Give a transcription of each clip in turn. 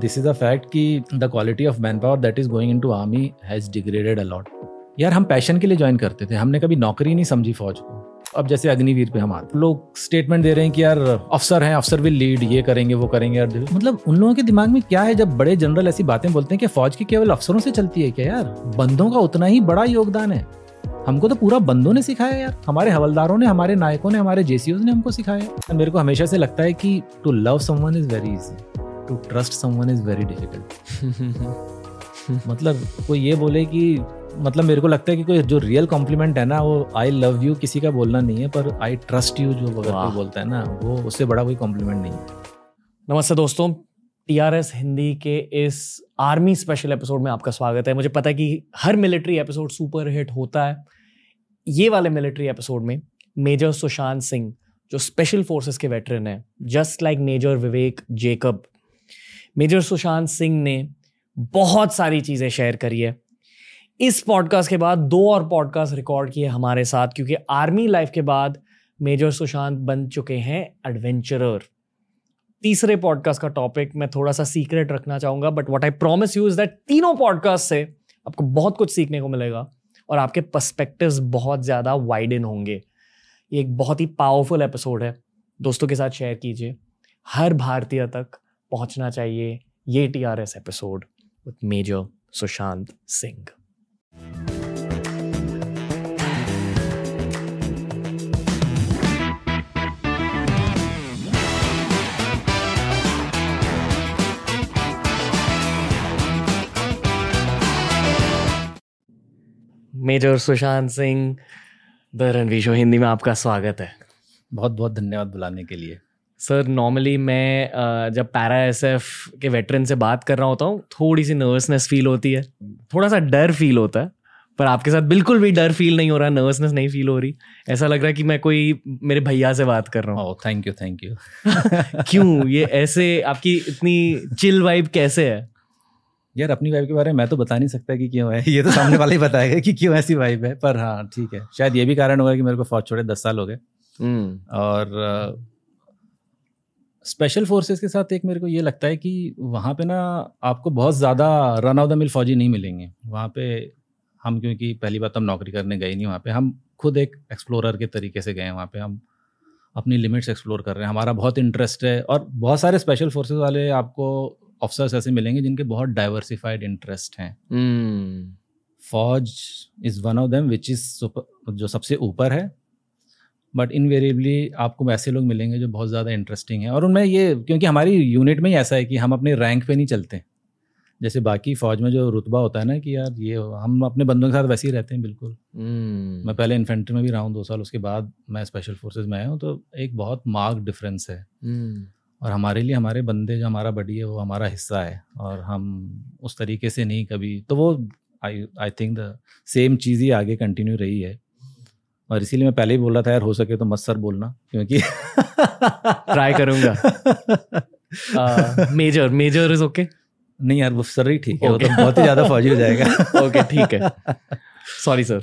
This is a fact कि the quality of man power that is going into army has degraded a lot यार, हम passion के लिए join करते थे। हमने कभी नौकरी नहीं समझी फौज को। अब जैसे अग्निवीर पे हम आते लोग स्टेटमेंट दे रहे हैं कि यार अफसर हैं अफसर विल लीड ये करेंगे, वो करेंगे, यार मतलब उन लोगों के दिमाग में क्या है जब बड़े जनरल ऐसी बातें बोलते हैं कि फौज की केवल अफसरों से चलती है क्या यार? बंदों का उतना ही बड़ा योगदान है। हमको तो पूरा बंदों ने सिखाया यार। हमारे हवलदारों ने, हमारे नायकों ने, हमारे जेसीओ ने हमको सिखाया। मेरे को हमेशा से लगता है कि to love someone is very easy to trust someone is very difficult मतलब कोई ये बोले कि मतलब मेरे को लगता है कि कोई जो रियल कॉम्प्लीमेंट है ना वो आई लव यू किसी का बोलना नहीं है पर आई ट्रस्ट यू जो अगर कोई बोलता है ना वो उससे बड़ा कोई कॉम्प्लीमेंट नहीं है। नमस्ते दोस्तों टीआरएस हिंदी के इस आर्मी स्पेशल एपिसोड में आपका स्वागत है। मुझे पता है कि हर मिलिट्री एपिसोड सुपर हिट होता है। ये वाले मिलिट्री एपिसोड में मेजर सुशांत सिंह जो स्पेशल फोर्सेस के वेटरन हैं just like major Vivek Jacob major Sushant Singh ने बहुत सारी चीज़ें शेयर करी है। इस पॉडकास्ट के बाद दो और पॉडकास्ट रिकॉर्ड किए हमारे साथ, क्योंकि आर्मी लाइफ के बाद मेजर सुशांत बन चुके हैं एडवेंचरर तीसरे पॉडकास्ट का टॉपिक मैं थोड़ा सा सीक्रेट रखना चाहूँगा but what I promise you is that तीनों पॉडकास्ट से आपको बहुत कुछ सीखने को मिलेगा और आपके पर्सपेक्टिव्स बहुत ज़्यादा वाइडन होंगे। ये एक बहुत ही पावरफुल एपिसोड है। दोस्तों के साथ शेयर कीजिए। हर भारतीय तक पहुँचना चाहिए। ये T R S episode with major Sushant Singh. Major Sushant Singh the Ranveer show Hindi में आपका स्वागत है। बहुत बहुत धन्यवाद बुलाने के लिए। सर नॉर्मली मैं जब पैरा एस एफ़ के वेटरन से बात कर रहा होता हूँ थोड़ी सी नर्वसनेस फील होती है। थोड़ा सा डर फील होता है पर आपके साथ बिल्कुल भी डर फील नहीं हो रहा नर्वसनेस नहीं फील हो रही। ऐसा लग रहा है कि मैं कोई मेरे भैया से बात कर रहा हूँ। थैंक यू थैंक यू क्यों? ये ऐसे आपकी इतनी चिल वाइब कैसे है? यार अपनी वाइब के बारे में मैं तो बता नहीं सकता कि क्यों है। ये तो सामने वाला ही बताएगा कि क्यों ऐसी वाइब है पर हाँ ठीक है। शायद ये भी कारण होगा कि मेरे को फौज छोड़े दस साल हो गए। हम्म। और स्पेशल फोर्सेस के साथ एक मेरे को ये लगता है कि वहाँ पे ना आपको बहुत ज़्यादा रन ऑफ़ द मिल फौजी नहीं मिलेंगे। वहाँ पे हम क्योंकि पहली बात हम नौकरी करने गए नहीं वहाँ पे हम खुद एक एक्सप्लोरर के तरीके से गए हैं। वहाँ पे हम अपनी लिमिट्स एक्सप्लोर कर रहे हैं। हमारा बहुत इंटरेस्ट है और बहुत सारे स्पेशल फोर्सेज वाले आपको ऑफिसर्स ऐसे मिलेंगे जिनके बहुत डाइवर्सिफाइड इंटरेस्ट हैं। hmm. फौज is one of them which is जो सबसे ऊपर है। बट इनवेरिएबली आपको ऐसे लोग मिलेंगे जो बहुत ज़्यादा इंटरेस्टिंग है। और उनमें ये क्योंकि हमारी यूनिट में ही ऐसा है कि हम अपने रैंक पे नहीं चलते। जैसे बाकी फौज में जो रुतबा होता है ना कि यार ये हम अपने बंदों के साथ वैसे ही रहते हैं बिल्कुल। hmm. मैं पहले इन्फेंट्री में भी रहा हूँ दो साल उसके बाद मैं स्पेशल फोर्सेज में आया हूँ तो एक बहुत मार्क डिफरेंस है। hmm. और हमारे लिए हमारे बंदे जो हमारा बडी है वो हमारा हिस्सा है। और हम उस तरीके से नहीं कभी तो वो I I think the same चीज़ ही आगे कंटिन्यू रही है। और इसीलिए मैं पहले ही बोल रहा था यार हो सके तो मत सर बोलना क्योंकि ट्राई करूँगा। मेजर मेजर इज़ ओके नहीं यार वो सर ही ठीक है okay. वो तो बहुत ही ज़्यादा फौजी हो जाएगा। ओके ठीक है। सॉरी सर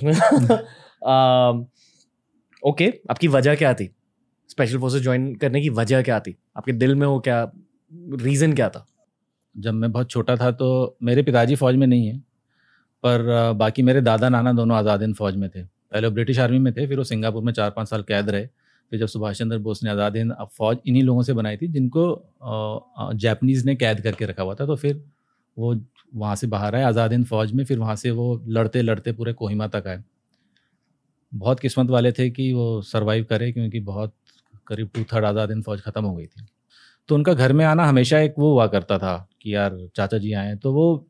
ओके आपकी वजह क्या थी? स्पेशल फोर्सेस ज्वाइन करने की वजह क्या थी? आपके दिल में वो क्या रीज़न क्या था? जब मैं बहुत छोटा था तो मेरे पिताजी फौज में नहीं है पर बाकी मेरे दादा नाना दोनों आज़ाद हिंद फौज में थे। पहले ब्रिटिश आर्मी में थे, फिर वो सिंगापुर में चार पाँच साल कैद रहे। फिर जब सुभाष चंद्र बोस ने आज़ाद हिंद फौज इन्हीं लोगों से बनाई थी, जिनको जैपनीज़ ने कैद करके रखा हुआ था तो फिर वो वहाँ से बाहर आए, आज़ाद हिंद फौज में, फिर वहाँ से वो लड़ते लड़ते पूरे कोहिमा तक आए। बहुत किस्मत वाले थे कि वो सर्वाइव करे, क्योंकि बहुत करीब टू थर्ड आज़ाद हिंद फौज ख़त्म हो गई थी। तो उनका घर में आना हमेशा एक वो हुआ करता था, कि यार, चाचा जी आए तो वो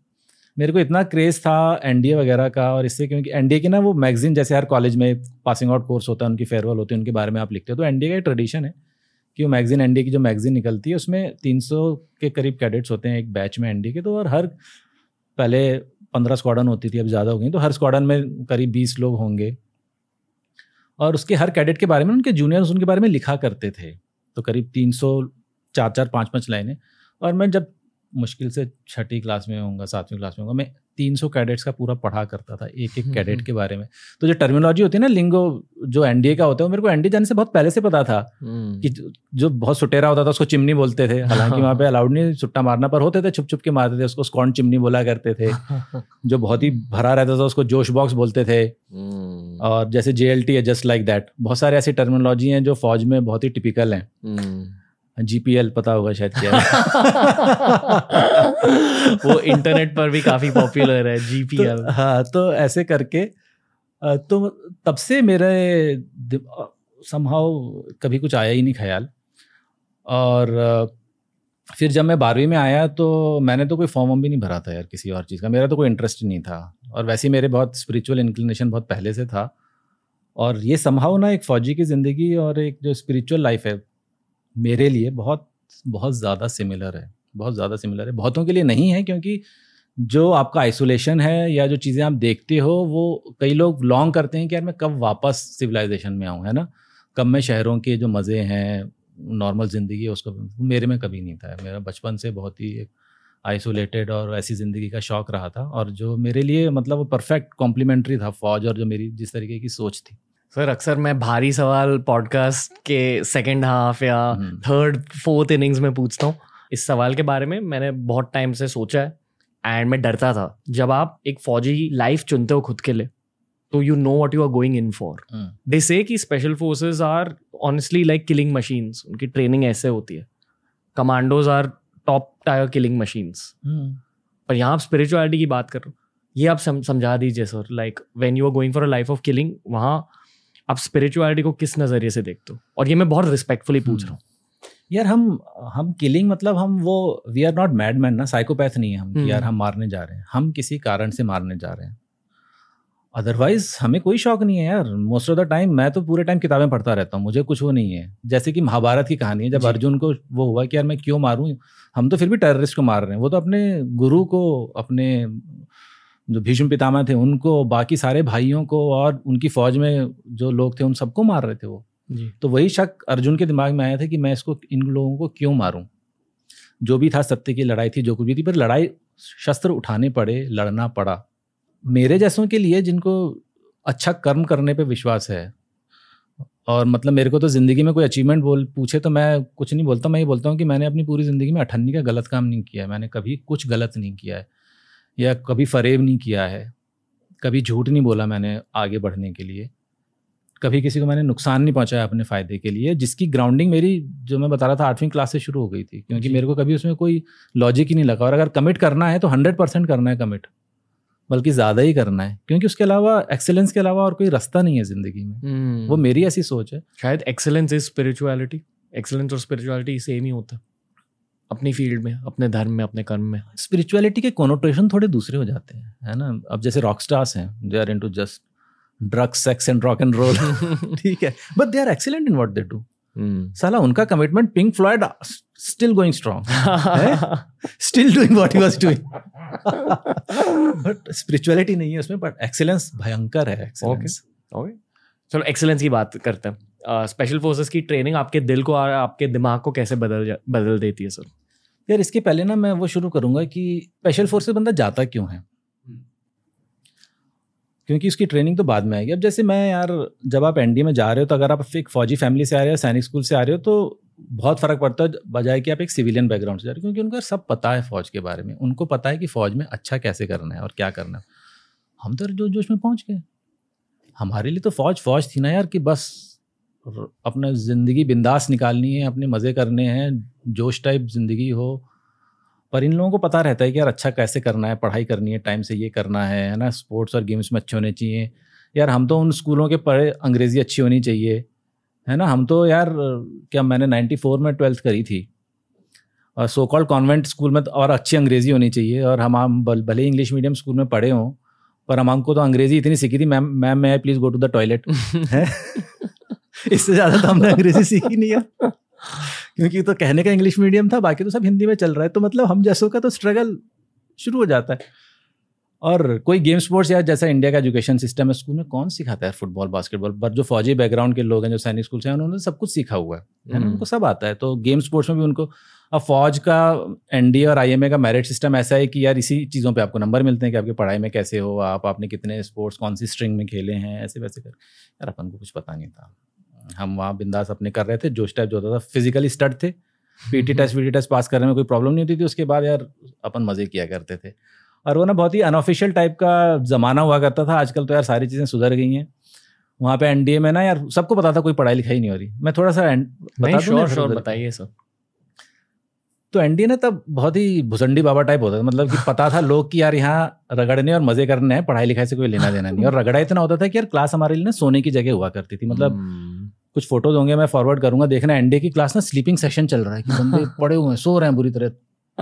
मेरे को इतना क्रेज़ था एनडीए वगैरह का और इससे क्योंकि एनडीए की ना वो मैगजीन जैसे हर कॉलेज में पासिंग आउट कोर्स होता है, उनकी फेयरवेल होती है, उनके बारे में आप लिखते हो। तो एनडीए का एक ट्रेडिशन है कि वो मैगजीन एनडीए की जो मैगजीन निकलती है, उसमें 300 के करीब कैडेट्स होते हैं एक बैच में एनडीए के। तो और हर पहले पंद्रह स्क्वाडन होती थी, अब ज़्यादा हो गई। तो हर स्क्वाडन में करीब बीस लोग होंगे। और उसके हर कैडेट के बारे में उनके जूनियर्स उनके बारे में लिखा करते थे। तो करीब तीन सौ चार चार, पाँच पाँच लाइनें। और मैं जब मुश्किल से छठी क्लास में होऊँगा सातवीं क्लास में होऊँगा मैं तीन सौ कैडेट्स का पूरा पढ़ा करता था एक एक हम्म, कैडेट हम्म। के बारे में तो जो टर्मिनोलॉजी होती है ना लिंगो जो एनडीए का होता है वो मेरे को एनडीए जाने से बहुत पहले से पता था हम्म। कि जो- बहुत सुटेरा होता था उसको चिमनी बोलते थे हालाँकि वहाँ पे अलाउड नहीं सुट्टा मारना पर होते थे छुप छुप के मारते थे उसको स्कॉन चिमनी बोला करते थे जो बहुत ही भरा रहता था उसको जोश बॉक्स बोलते थे। और जैसे जे एल टी है जस्ट लाइक दैट बहुत सारे ऐसी टर्मिनोलॉजी हैं जो फौज में बहुत ही टिपिकल हैं। जीपीएल पता होगा शायद क्या वो इंटरनेट पर भी काफ़ी पॉपुलर है जीपीएल तो, हाँ तो ऐसे करके तो तब से मेरे समहाउ कभी कुछ आया ही नहीं ख्याल। और फिर जब मैं बारहवीं में आया तो मैंने तो कोई फॉर्म भी नहीं भरा था यार किसी और चीज़ का। मेरा तो कोई इंटरेस्ट ही नहीं था। और वैसे ही मेरे बहुत स्पिरिचुअल इंक्लिनेशन बहुत पहले से था। और ये समहाउ ना एक फ़ौजी की ज़िंदगी और एक जो स्पिरिचुअल लाइफ है मेरे लिए बहुत बहुत ज़्यादा सिमिलर है। बहुत ज़्यादा सिमिलर है। बहुतों के लिए नहीं है, क्योंकि जो आपका आइसोलेशन है या जो चीज़ें आप देखते हो, वो कई लोग लॉन्ग करते हैं कि यार मैं कब वापस सिविलाइजेशन में आऊँ, है ना? कब मैं शहरों के जो मज़े हैं नॉर्मल ज़िंदगी है, उसको मेरे में कभी नहीं था। मेरा बचपन से बहुत ही एक आइसोलेटेड और ऐसी ज़िंदगी का शौक रहा था और जो मेरे लिए मतलब वो परफेक्ट कॉम्प्लीमेंट्री था फौज और जो मेरी जिस तरीके की सोच थी। सर अक्सर मैं भारी सवाल पॉडकास्ट के सेकंड हाफ़ या। थर्ड फोर्थ इनिंग्स में पूछता हूँ। इस सवाल के बारे में मैंने बहुत टाइम से सोचा है एंड मैं डरता था। जब आप एक फौजी लाइफ चुनते हो खुद के लिए तो you know what you are going in for they say कि special forces are honestly like killing machines उनकी ट्रेनिंग ऐसे होती है। Commandos are top tier killing machines पर यहाँ आप स्पिरिचुअलिटी की बात कर रहे हो। ये आप समझा दीजिए sir like when you are going for a life of killing वहाँ आप स्पिरिचुअलिटी को किस नज़रिए से देखते हो? और ये मैं बहुत रिस्पेक्टफुली पूछ रहा हूँ। यार हम हम किलिंग मतलब हम वो we are not mad man ना साइकोपैथ नहीं है हम हम्म। कि यार हम मारने जा रहे हैं। हम किसी कारण से मारने जा रहे हैं। अदरवाइज़ हमें कोई शौक नहीं है यार। मोस्ट ऑफ़ द टाइम मैं तो पूरे टाइम किताबें पढ़ता रहता हूँ मुझे कुछ वो नहीं है। जैसे कि महाभारत की कहानी है जब अर्जुन को वो हुआ कि यार मैं क्यों मारूं? हम तो फिर भी टेररिस्ट को मार रहे हैं। वो तो अपने गुरु को अपने जो भीष्म पितामह थे उनको बाकी सारे भाइयों को और उनकी फौज में जो लोग थे उन सबको मार रहे थे वो। जी। तो वही शक अर्जुन के दिमाग में आया था कि मैं इसको इन लोगों को क्यों मारूं? जो भी था सत्य की लड़ाई थी जो कुछ भी थी पर लड़ाई शस्त्र उठाने पड़े लड़ना पड़ा। मेरे जैसों के लिए जिनको अच्छा कर्म करने पे विश्वास है और मतलब मेरे को तो ज़िंदगी में कोई अचीवमेंट बोल पूछे तो मैं कुछ नहीं बोलता मैं ये बोलता हूँ कि मैंने अपनी पूरी ज़िंदगी में अठन्नी का गलत काम नहीं किया है मैंने कभी कुछ गलत नहीं किया है। या कभी फरेब नहीं किया है कभी झूठ नहीं बोला मैंने आगे बढ़ने के लिए कभी किसी को मैंने नुकसान नहीं पहुँचाया अपने फ़ायदे के लिए जिसकी ग्राउंडिंग मेरी जो मैं बता रहा था आठवीं क्लास से शुरू हो गई थी क्योंकि मेरे को कभी उसमें कोई लॉजिक ही नहीं लगा और अगर कमिट करना है तो हंड्रेड परसेंट करना है कमिट बल्कि ज़्यादा ही करना है क्योंकि उसके अलावा एक्सेलेंस के अलावा और कोई रास्ता नहीं है ज़िंदगी में। हम्म, वो मेरी ऐसी सोच है। शायद एक्सेलेंस इज़ स्पिरिचुअलिटी एक्सेलेंस और स्पिरिचुअलिटी सेम ही होता। है अपनी फ़ील्ड में अपने धर्म में अपने कर्म में। स्पिरिचुअलिटी के कोनोटेशन थोड़े दूसरे हो जाते हैं है ना? अब जैसे रॉक स्टार्स हैं they are into just drugs sex and rock and roll ठीक है? But they are excellent in what they do. साला उनका commitment Pink Floyd still going strong still doing what he was doing but spirituality नहीं है उसमें but excellence भयंकर है excellence okay चलो एक्सेलेंस की बात करते हैं। स्पेशल फोर्सेस की ट्रेनिंग आपके दिल को और आपके दिमाग को कैसे बदल बदल देती है सर यार इसके पहले ना मैं वो शुरू करूँगा कि स्पेशल फोर्सेस बंदा जाता क्यों है? क्योंकि उसकी ट्रेनिंग तो बाद में आएगी। अब जैसे मैं यार जब आप एनडी में जा रहे हो तो अगर आप एक फौजी फैमिली से आ रहे हो सैनिक स्कूल से आ रहे हो तो बहुत फ़र्क पड़ता है बजाय कि आप एक सिविलियन बैकग्राउंड से जा रहे हो क्योंकि उनका सब पता है फौज के बारे में। उनको पता है कि फौज में अच्छा कैसे करना है और क्या करना है। हम तो जो जोश में पहुँच गए। हमारे लिए तो फौज फौज थी ना यार कि बस अपना ज़िंदगी बिंदास निकालनी है अपने मज़े करने हैं जोश टाइप ज़िंदगी हो। पर इन लोगों को पता रहता है कि यार अच्छा कैसे करना है पढ़ाई करनी है टाइम से ये करना है है ना? स्पोर्ट्स और गेम्स में अच्छे होने चाहिए। यार हम तो उन स्कूलों के पढ़े अंग्रेज़ी अच्छी होनी चाहिए है ना? हम तो यार क्या मैंने 94 में ट्वेल्थ करी थी? और सो कॉल्ड कॉन्वेंट स्कूल में तो और अच्छी अंग्रेज़ी होनी चाहिए और हम हम भल- भले इंग्लिश मीडियम स्कूल में पढ़े हों पर हम हमको तो अंग्रेज़ी इतनी सीखी थी मैम मैम मैं please go to the toilet है? इससे ज़्यादा तो हमने अंग्रेज़ी सीखी नहीं है। क्योंकि तो कहने का इंग्लिश मीडियम था बाकी तो सब हिंदी में चल रहा है। तो मतलब हम जैसों का तो स्ट्रगल शुरू हो जाता है। और कोई गेम स्पोर्ट्स या जैसा इंडिया का एजुकेशन सिस्टम है स्कूल में कौन सिखाता है फुटबॉल बास्केटबॉल पर जो फौजी बैकग्राउंड के लोग हैं जो सैनिक स्कूल से हैं उन्होंने सब कुछ सीखा हुआ है। ना हम्म। उनको सब आता है। तो गेम स्पोर्ट्स में भी उनको अब फौज का एनडीए और आईएमए का मेरिट सिस्टम ऐसा है कि यार इसी चीज़ों पे आपको नंबर मिलते हैं कि आपकी पढ़ाई में कैसे हो आप आपने कितने स्पोर्ट्स कौन सी स्ट्रिंग में खेले हैं ऐसे वैसे कर। यार अपन को कुछ पता नहीं था। हम वहाँ बिंदास अपने कर रहे थे जोश टाइप जो होता था फिजिकली स्टड थे। PT test VT test pass करने में कोई प्रॉब्लम नहीं होती थी उसके बाद यार अपन मज़े किया करते थे। और वो ना बहुत ही अनऑफिशियल टाइप का ज़माना हुआ करता था आजकल तो यार सारी चीज़ें सुधर गई हैं। वहाँ पे एनडीए में ना यार सबको पता था कोई पढ़ाई लिखाई नहीं हो रही। मैं थोड़ा सा बता श्योर श्योर बताइए सर तो एनडीए ना तब बहुत ही भुसंडी बाबा टाइप होता था मतलब कि पता था लोग कि यार यहाँ रगड़ने और मज़े करने हैं पढ़ाई लिखाई से कोई लेना देना नहीं। और रगड़ा इतना होता था कि यार क्लास हमारे लिए ना सोने की जगह हुआ करती थी मतलब हम्म, कुछ फ़ोटोज़ होंगे मैं फॉरवर्ड करूँगा देखना एनडीए की क्लास ना स्लीपिंग सेशन चल रहा है कि बंदे पड़े हुए हैं सो रहे हैं बुरी तरह।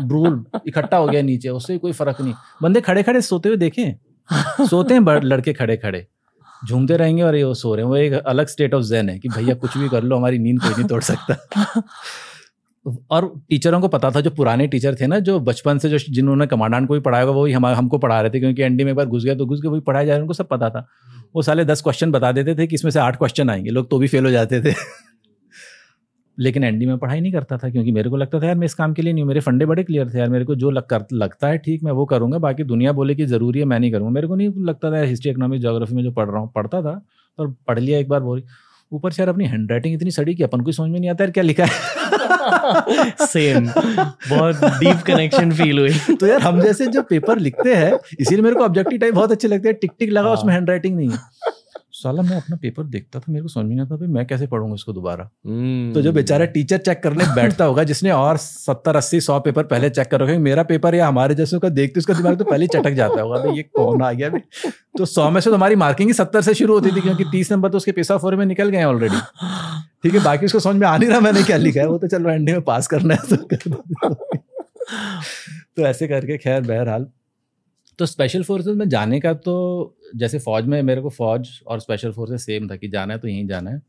ब्रूल इकट्ठा हो गया नीचे उससे कोई फ़र्क नहीं। बंदे खड़े खड़े सोते हुए देखें। सोते हैं बड़- लड़के खड़े खड़े झूमते रहेंगे और ये वो सो रहे हैं। वो एक अलग स्टेट ऑफ़ जैन है कि भैया कुछ भी कर लो हमारी नींद कोई नहीं तोड़ सकता। और टीचरों को पता था जो पुराने टीचर थे ना जो बचपन से जो जिन्होंने कमांडेंट को भी पढ़ाया होगा वही हम हमको पढ़ा रहे थे क्योंकि एनडी में एक बार घुस गया तो घुस गए वही पढ़ाया जा रहा है उनको सब पता था। वो साले दस क्वेश्चन बता देते थे कि इसमें से आठ क्वेश्चन आएँगे। लोग तो भी फेल हो जाते थे। लेकिन एनडी में पढ़ाई नहीं करता था क्योंकि मेरे को लगता था यार मैं इस काम के लिए नहीं मेरे फंडे बड़े क्लियर थे। यार मेरे को जो लग कर, लगता है ठीक मैं वो करूँगा बाकी दुनिया बोले कि ज़रूरी है मैं नहीं करूँगा। मेरे को नहीं लगता था हिस्ट्री इकोनॉमिक जोग्राफी में जो पढ़ रहा हूँ पढ़ता था और पढ़ लिया एक बार बोरी ऊपर से यार अपनी हैंड राइटिंग इतनी सड़ी कि अपन को समझ में नहीं आता यार क्या लिखा है? सेम बहुत डीप कनेक्शन फील हुई। तो यार हम जैसे जो पेपर लिखते हैं इसीलिए मेरे को ऑब्जेक्टिव टाइप बहुत अच्छे लगते हैं। टिक टिक लगा हाँ। उसमें हैंड राइटिंग नहीं है। साला मैं अपना पेपर देखता था मेरे को समझ में नहीं आता भाई मैं कैसे पढ़ूँगा इसको दोबारा? हम्म। तो जो बेचारा टीचर चेक करने बैठता होगा जिसने और सत्तर अस्सी सौ पेपर पहले चेक कर रखे मेरा पेपर या हमारे जैसे का देखते उसका दिमाग तो पहले चटक जाता होगा भाई ये कौन आ गया भाई? तो सौ में से तो हमारी मार्किंग ही सत्तर से शुरू होती थी क्योंकि तीस नंबर तो उसके पेशा फोर में निकल गए ऑलरेडी ठीक है बाकी उसको समझ में आ नहीं रहा मैंने क्या लिखा है वो तो चलो एंडी में पास करना है तो तो ऐसे करके खैर बहरहाल तो स्पेशल फोर्सेस में जाने का तो जैसे फौज में मेरे को फौज और स्पेशल फोर्सेस सेम था कि जाना है तो यहीं जाना है।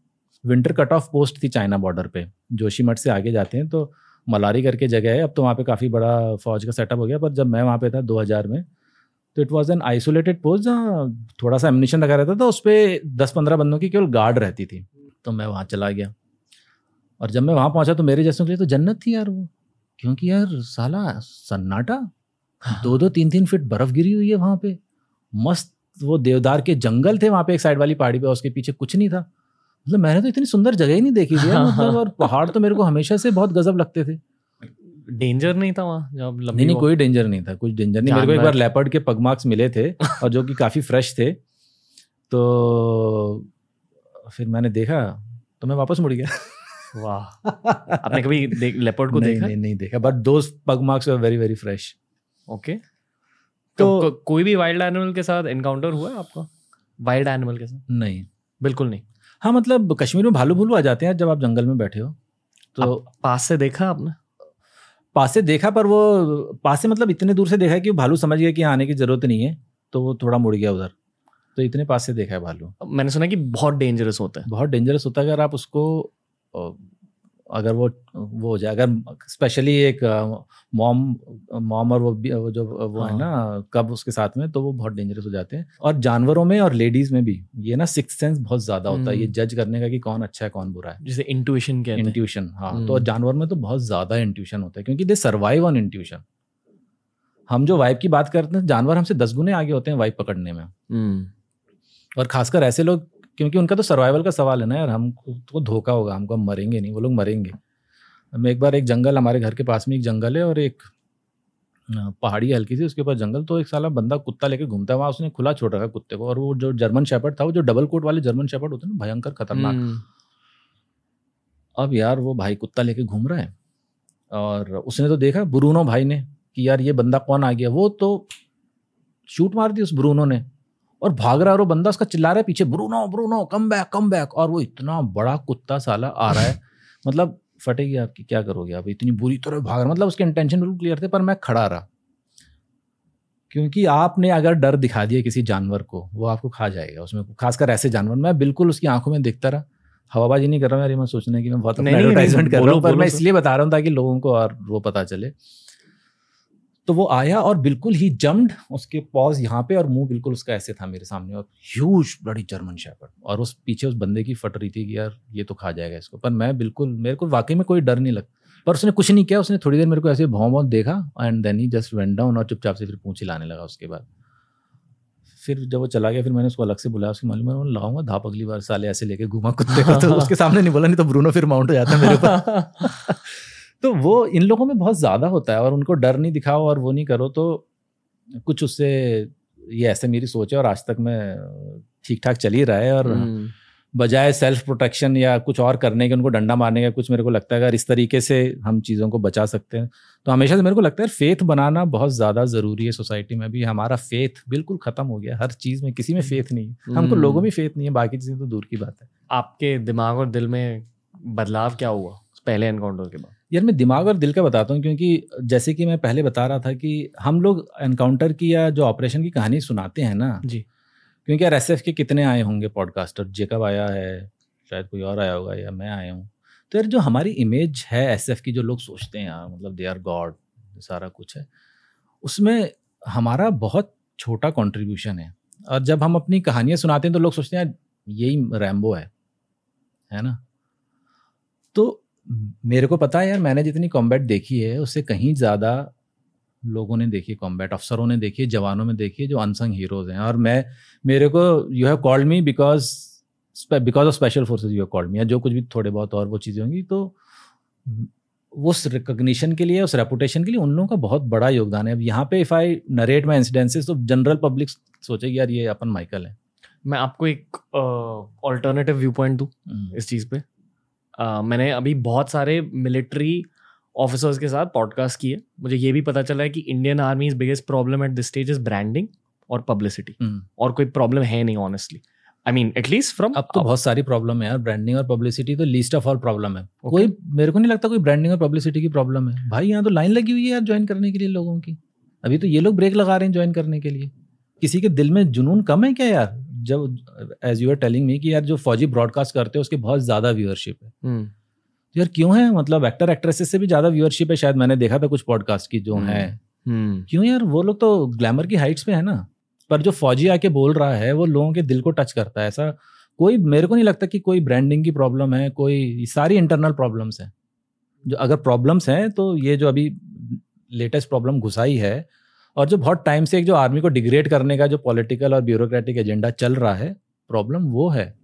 विंटर कट ऑफ़ पोस्ट थी चाइना बॉर्डर पे। जोशीमठ से आगे जाते हैं तो मलारी करके जगह है। अब तो वहाँ पे काफ़ी बड़ा फौज का सेटअप हो गया, पर जब मैं वहाँ पे था 2000 में तो it was an isolated post जहाँ थोड़ा सा एमिनेशन लगा रहता था उस पर दस पंद्रह बंदों की केवल गार्ड रहती थी। तो मैं वहाँ चला गया। और जब मैं वहाँ पहुँचा तो मेरे जैसों के लिए तो जन्नत थी यार वो। क्योंकि यार साला सन्नाटा दो दो तीन तीन फीट बर्फ़ गिरी हुई है वहाँ पे। मस्त वो देवदार के जंगल थे वहाँ पे एक साइड वाली पहाड़ी पे उसके पीछे कुछ नहीं था। मतलब मैंने तो इतनी सुंदर जगह ही नहीं देखी थी मतलब और पहाड़ तो मेरे को हमेशा से बहुत गजब लगते थे। डेंजर नहीं था वहाँ जब नहीं नहीं कोई डेंजर नहीं था कुछ डेंजर नहीं। मेरे को एक बार लेपर्ड के पगमार्क्स मिले थे और जो कि काफ़ी फ्रेश थे। तो फिर मैंने देखा तो मैं वापस मुड़ गया। वाह। आपने कभी लेपर्ड को नहीं, देखा? नहीं नहीं देखा but those pug marks very very fresh okay. तो- तो को, कोई भी वाइल्ड एनिमल के साथ एनकाउंटर हुआ है आपका? वाइल्ड एनिमल के साथ? नहीं। बिल्कुल नहीं। हाँ मतलब कश्मीर में भालू भूलू आ जाते हैं जब आप जंगल में बैठे हो। तो पास से देखा आपने? पास से देखा पर वो पास से मतलब इतने दूर से देखा कि भालू समझ गया कि यहाँ आने की ज़रूरत नहीं है तो वो थोड़ा मुड़ गया उधर। तो इतने पास से देखा है भालू। मैंने सुना कि बहुत डेंजरस होता है। बहुत डेंजरस होता है। अगर आप उसको अगर वो वो हो जाए अगर स्पेशली एक मॉम मॉम और वो जो वो है हाँ। ना कब उसके साथ में तो वो बहुत डेंजरस हो जाते हैं। और जानवरों में और लेडीज़ में भी ये ना सिक्स सेंस बहुत ज़्यादा होता है। ये हम्म। जज करने का कि कौन अच्छा है कौन बुरा है। जैसे इंट्यूशन हैं। इंट्यूशन हाँ। हम्म। तो जानवर में तो बहुत ज़्यादा इंट्यूशन होता है क्योंकि दे सर्वाइव ऑन इंट्यूशन हम जो वाइब की बात करते हैं जानवर हमसे दस गुने आगे होते हैं वाइब पकड़ने में। हम्म, और खासकर ऐसे लोग क्योंकि उनका तो सर्वाइवल का सवाल है ना यार हमको तो धोखा होगा हमको हम मरेंगे नहीं वो लोग मरेंगे। मैं एक बार एक जंगल हमारे घर के पास में एक जंगल है और एक पहाड़ी हल्की सी उसके ऊपर जंगल तो एक साला बंदा कुत्ता लेके घूमता है वहाँ उसने खुला छोड़ रखा कुत्ते को और वो जो जर्मन शेपर्ड था वो जो डबल कोट वाले जर्मन शेपर्ड होते हैं ना भयंकर खतरनाक। हम्म, अब यार वो भाई कुत्ता लेके घूम रहा है और उसने तो देखा ब्रूनो भाई ने कि यार ये बंदा कौन आ गया वो तो शूट मार दी उस ब्रूनो ने। और भाग रहा है और वो बंदा उसका चिल्ला रहा है पीछे Bruno Bruno come back come back और वो इतना बड़ा कुत्ता साला आ रहा है। मतलब फटेगी आपकी क्या करोगे आप? इतनी बुरी तरह भाग रहा मतलब उसके इंटेंशन बिल्कुल क्लियर थे पर मैं खड़ा रहा। क्योंकि आपने अगर डर दिखा दिया किसी जानवर को वो आपको खा जाएगा। उसमें खासकर ऐसे जानवर मैं बिल्कुल उसकी आँखों में देखता रहा। हवाबाजी नहीं कर रहा हूँ मैं सोचने की मैं बहुत एडवर्टाइजमेंट कर रहा हूँ पर मैं इसलिए बता रहा हूँ ताकि लोगों को और वो पता चले। तो वो आया और बिल्कुल ही जम्ड, उसके पॉज यहाँ पे और मुँह बिल्कुल उसका ऐसे था मेरे सामने और ह्यूज बड़ी जर्मन शेपर्ड और उस पीछे उस बंदे की फट रही थी कि यार ये तो खा जाएगा इसको। पर मैं बिल्कुल, मेरे को वाकई में कोई डर नहीं लगता पर उसने कुछ नहीं किया, उसने थोड़ी देर मेरे को ऐसे भाव भाव देखा and then he just went down और चुपचाप से फिर पूछ लाने लगा उसके बाद। फिर जब वो चला गया, फिर मैंने उसको अलग से बुलाया, उसकी मालूम मैं लाऊँगा धाप अगली बार साले ऐसे लेके घुमा कुत्ते का। तो उसके सामने नहीं बोला, नहीं तो ब्रूनो फिर माउंट हो जाता है मेरे ऊपर। तो वो इन लोगों में बहुत ज़्यादा होता है और उनको डर नहीं दिखाओ और वो नहीं करो तो कुछ उससे ये ऐसे मेरी सोच है और आज तक मैं ठीक ठाक चल ही रहा है और हम्म। बजाय सेल्फ प्रोटेक्शन या कुछ और करने के उनको डंडा मारने का कुछ मेरे को लगता है अगर इस तरीके से हम चीज़ों को बचा सकते हैं तो हमेशा से मेरे को लगता है फेथ बनाना बहुत ज़्यादा ज़रूरी है सोसाइटी में भी। हमारा फेथ बिल्कुल ख़त्म हो गया हर चीज़ में किसी में फेथ नहीं है। हमको हम्म। लोगों में फेथ नहीं है बाकी चीज़ें तो दूर की बात है। आपके दिमाग और दिल में बदलाव क्या हुआ पहले एनकाउंटर के बाद? यार मैं दिमाग और दिल का बताता हूँ क्योंकि जैसे कि मैं पहले बता रहा था कि हम लोग एनकाउंटर की या जो ऑपरेशन की कहानी सुनाते हैं ना जी। क्योंकि यार एस के कितने आए होंगे पॉडकास्टर जेकब आया है शायद कोई और आया होगा या मैं आया हूँ। तो यार जो हमारी इमेज है एस की जो लोग सोचते हैं यार मतलब दे आर गॉड सारा कुछ है उसमें हमारा बहुत छोटा कंट्रीब्यूशन है। और जब हम अपनी कहानियाँ सुनाते हैं तो लोग सोचते हैं यही रैम्बो है है ना? तो मेरे को पता है यार मैंने जितनी कॉम्बैट देखी है उससे कहीं ज़्यादा लोगों ने देखी कॉम्बैट अफसरों ने देखी जवानों में देखी जो अनसंग हीरोज हैं। और मैं मेरे को you have called me because because of special forces you have called me या जो कुछ भी थोड़े बहुत और वो चीज़ें होंगी तो उस रिकोगनिशन के लिए उस रेपुटेशन के लिए उन लोगों का बहुत बड़ा योगदान है। अब यहाँ पे if I narrate my incidences तो जनरल पब्लिक सोचेगी यार ये अपन माइकल है। मैं आपको एक ऑल्टरनेटिव व्यू पॉइंट दूँ इस चीज़ पे। Uh, मैंने अभी बहुत सारे मिलिट्री ऑफिसर्स के साथ पॉडकास्ट किए। मुझे ये भी पता चला है कि Indian army is biggest problem at this stage is branding और पब्लिसिटी hmm. और कोई प्रॉब्लम है नहीं honestly I mean at least from अब तो बहुत सारी प्रॉब्लम है यार ब्रांडिंग और पब्लिसिटी तो लीस्ट ऑफ़ ऑल प्रॉब्लम है। Okay. कोई मेरे को नहीं लगता कोई ब्रांडिंग और पब्लिसिटी की प्रॉब्लम है। भाई यहाँ तो लाइन लगी हुई है यार ज्वाइन करने के लिए लोगों की। अभी तो ये लोग ब्रेक लगा रहे हैं ज्वाइन करने के लिए। किसी के दिल में जुनून कम है क्या यार? जब as you are telling me कि यार जो फौजी ब्रॉडकास्ट करते हैं उसके बहुत ज़्यादा व्यूअरशिप है। hmm. तो यार क्यों है? मतलब एक्टर एक्ट्रेसेस से भी ज़्यादा व्यूअरशिप है शायद मैंने देखा था कुछ पॉडकास्ट की जो हम्म, है। हम्म। क्यों यार? वो लोग तो ग्लैमर की हाइट्स पे है ना। पर जो फौजी आके बोल रहा है वो लोगों के दिल को टच करता है। ऐसा कोई मेरे को नहीं लगता कि कोई ब्रांडिंग की प्रॉब्लम है कोई सारी इंटरनल प्रॉब्लम्स हैं। जो अगर प्रॉब्लम्स हैं तो ये जो अभी लेटेस्ट प्रॉब्लम घुसाई है और जो बहुत टाइम से एक जो आर्मी को डिग्रेड करने का जो पॉलिटिकल और ब्यूरोक्रेटिक एजेंडा चल रहा है प्रॉब्लम वो है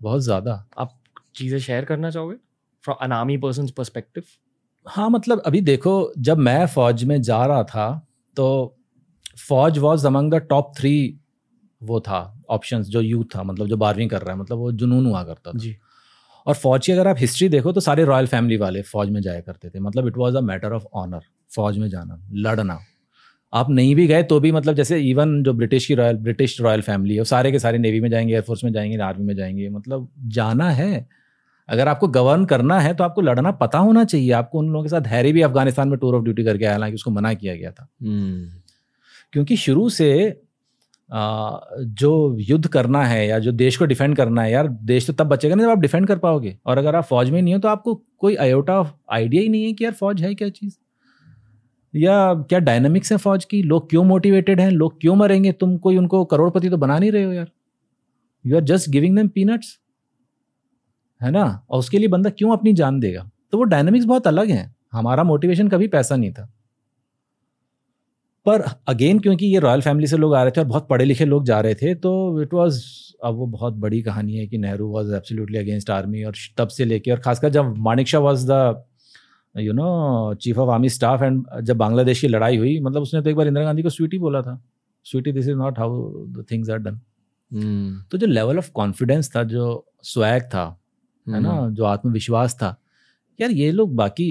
बहुत ज़्यादा। आप चीज़ें शेयर करना चाहोगे? From an army person perspective हाँ मतलब अभी देखो जब मैं फौज में जा रहा था तो फौज was among the top three वो था ऑप्शंस जो यूथ था मतलब जो बारहवीं कर रहा है मतलब वो जुनून हुआ करता था। जी। और फौज की अगर आप हिस्ट्री देखो तो सारे रॉयल फैमिली वाले फौज में जाया करते थे। मतलब it was a matter of honour फौज में जाना लड़ना। आप नहीं भी गए तो भी मतलब जैसे इवन जो ब्रिटिश की रॉयल ब्रिटिश रॉयल फैमिली है सारे के सारे नेवी में जाएँगे एयरफोर्स में जाएँगे आर्मी में जाएँगे मतलब जाना है। अगर आपको गवर्न करना है तो आपको लड़ना पता होना चाहिए। आपको उन लोगों के साथ हैरी भी अफ़गानिस्तान में टूर ऑफ़ ड्यूटी करके आया हालाँकि उसको मना किया गया था। hmm. क्योंकि शुरू से जो युद्ध करना है या जो देश को डिफेंड करना है यार देश तो तब बचेगा ना जब आप डिफेंड कर पाओगे। और अगर आप फौज में नहीं हो तो आपको कोई अयोटा आइडिया ही नहीं है कि यार फौज है क्या चीज़। या क्या डायनामिक्स है फौज की? लोग क्यों मोटिवेटेड हैं? लोग क्यों मरेंगे? तुम कोई उनको करोड़पति तो बना नहीं रहे हो यार। You are just giving them peanuts है ना? और उसके लिए बंदा क्यों अपनी जान देगा? तो वो डायनामिक्स बहुत अलग हैं। हमारा मोटिवेशन कभी पैसा नहीं था। पर अगेन क्योंकि ये रॉयल फैमिली से लोग आ रहे थे और बहुत पढ़े लिखे लोग जा रहे थे तो इट वाज अब वो बहुत बड़ी कहानी है कि Nehru was absolutely against army और तब से लेके, और खासकर जब Manekshaw was the you know chief of army staff and जब बांग्लादेश की लड़ाई हुई मतलब उसने तो एक बार इंदिरा गांधी को स्वीटी बोला था। Sweetie this is not how the things are done तो जो लेवल ऑफ़ कॉन्फिडेंस था जो स्वैग था है ना हम्म। जो आत्मविश्वास था यार ये लोग बाकी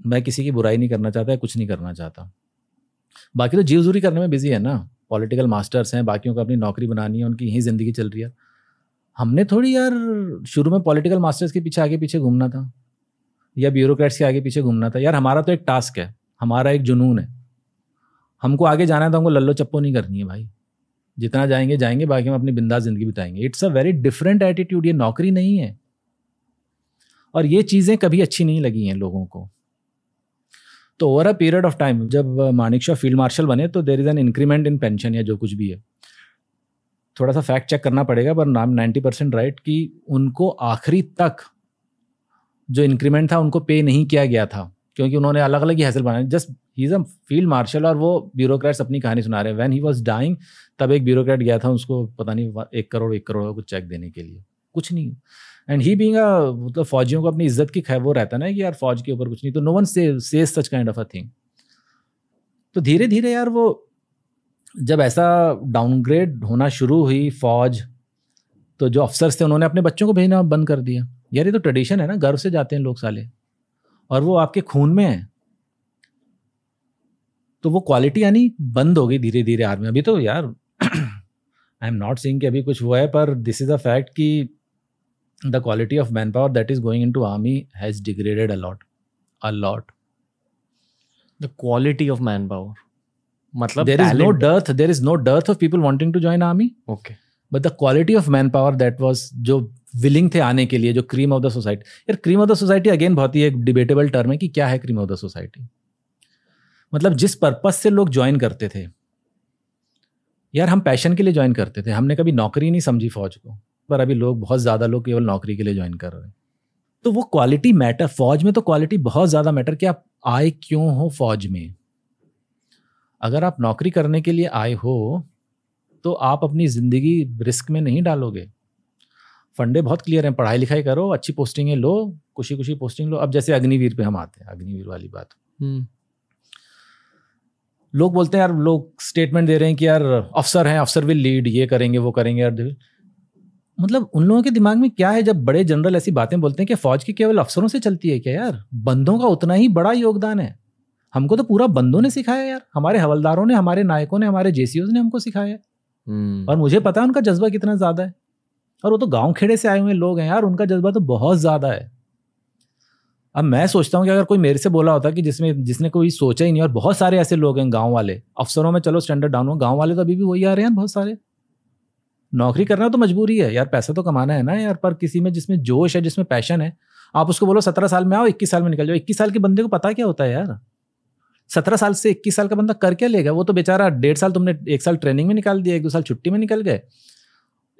मैं किसी की बुराई नहीं करना चाहता कुछ नहीं करना चाहता। बाकी तो जीव जूरी करने में बिज़ी है ना। पॉलिटिकल मास्टर्स हैं बाकियों को अपनी नौकरी बनानी है उनकी यही ज़िंदगी चल रही है। हमने थोड़ी यार शुरू में पॉलिटिकल मास्टर्स के पीछे आगे पीछे घूमना था। या ब्यूरोक्रेट्स के आगे पीछे घूमना था। यार, हमारा तो एक टास्क है। हमारा एक जुनून है। हमको आगे जाना है तो हमको लल्लो चप्पो नहीं करनी है भाई। जितना जाएँगे जाएँगे, बाकी हम अपनी बिंदास ज़िंदगी बिताएँगे। It's a very different attitude ये नौकरी नहीं है। और ये चीज़ें कभी अच्छी नहीं लगी हैं लोगों को। तो over a period of time जब मानिक शाह फ़ील्ड मार्शल बने तो there is an increment in pension या जो कुछ भी है। थोड़ा सा फैक्ट चेक करना पड़ेगा, पर नाम नाइन्टी परसेंट राइट कि उनको आखिरी तक जो इंक्रीमेंट था, उनको पे नहीं किया गया था, क्योंकि उन्होंने अलग अलग ही हासिल बनाए। Just he is a field marshal और वो ब्यूरोक्रेट्स अपनी कहानी सुना रहे हैं। वैन ही वॉज़ डाइंग तब एक ब्यूरोक्रेट गया था उसको पता नहीं एक करोड़ एक करोड़ कुछ चेक देने के लिए। कुछ नहीं। एंड ही बींग मतलब फौजियों को अपनी इज़्ज़त की खैर, वो रहता ना कि यार फौज के ऊपर कुछ नहीं तो नो वन से such kind of a thing तो धीरे धीरे यार वो, जब ऐसा डाउनग्रेड होना शुरू हुई फौज तो जो अफसर्स थे, उन्होंने अपने बच्चों को भेजना बंद कर दिया। यार ये तो ट्रेडिशन है ना गर्व से जाते हैं लोग साले। और वो आपके खून में है। तो वो क्वालिटी यानी बंद हो गई धीरे धीरे आर्मी। अभी तो यार आई एम नॉट सीइंग कि अभी कुछ हुआ है पर दिस इज़ अ फैक्ट कि the quality of man power that is going into army has degraded a lot a lot the quality of man power मतलब there is no dearth there is no dearth of people wanting to join army okay but the quality of man power that was जो willing थे आने के लिए, जो cream of the society यार cream of the society again बहुत ही एक डिबेटेबल टर्म है कि क्या है क्रीम ऑफ़ द सोसाइटी मतलब जिस पर्पज से लोग ज्वाइन करते थे, यार, हम पैशन के लिए ज्वाइन करते थे। हमने कभी नौकरी नहीं समझी फौज को, पर अभी लोग, बहुत ज़्यादा लोग केवल नौकरी के लिए ज्वाइन कर रहे हैं। तो वो क्वालिटी मैटर फौज में तो क्वालिटी बहुत ज़्यादा मैटर कि आप आए क्यों हो फौज में? अगर आप नौकरी करने के लिए आए हो तो आप अपनी ज़िंदगी रिस्क में नहीं डालोगे। फंडे बहुत क्लियर हैं पढ़ाई लिखाई करो अच्छी पोस्टिंग लो खुशी खुशी पोस्टिंग लो। अब जैसे अग्निवीर पे हम आते हैं अग्निवीर वाली बात। हम्म। लोग बोलते हैं यार लोग स्टेटमेंट दे रहे हैं कि यार अफसर हैं अफसर विल लीड ये करेंगे वो करेंगे यार मतलब उन लोगों के दिमाग में क्या है जब बड़े जनरल ऐसी बातें बोलते हैं कि फौज की केवल अफसरों से चलती है क्या यार? बंदों का उतना ही बड़ा योगदान है। हमको तो पूरा बंदों ने सिखाया यार। हमारे हवलदारों ने हमारे नायकों ने हमारे जेसीओ ने हमको सिखाया। हम्म। और मुझे पता है उनका जज्बा कितना ज़्यादा है। और वो तो गाँव खेड़े से आए हुए लोग हैं यार, उनका जज्बा तो बहुत ज़्यादा है। अब मैं सोचता हूँ कि अगर कोई मेरे से बोला होता कि जिसमें, जिसने कोई सोचा ही नहीं और बहुत सारे ऐसे लोग हैं गाँव वाले, अफसरों में चलो स्टैंडर्ड डाउन हो गाँव वाले तो अभी भी वही आ रहे हैं बहुत सारे। नौकरी करना तो मजबूरी है, यार पैसा तो कमाना है ना यार, पर किसी में जिसमें जोश है, जिसमें पैशन है, आप उसको बोलो सत्रह साल में आओ, इक्कीस साल में निकल जाओ, इक्कीस साल के बंदे को पता क्या होता है यार? सत्रह साल से इक्कीस साल का बंदा कर क्या लेगा? वो तो बेचारा डेढ़ साल तुमने, एक साल ट्रेनिंग में निकाल दिया, एक दो साल छुट्टी में निकल गए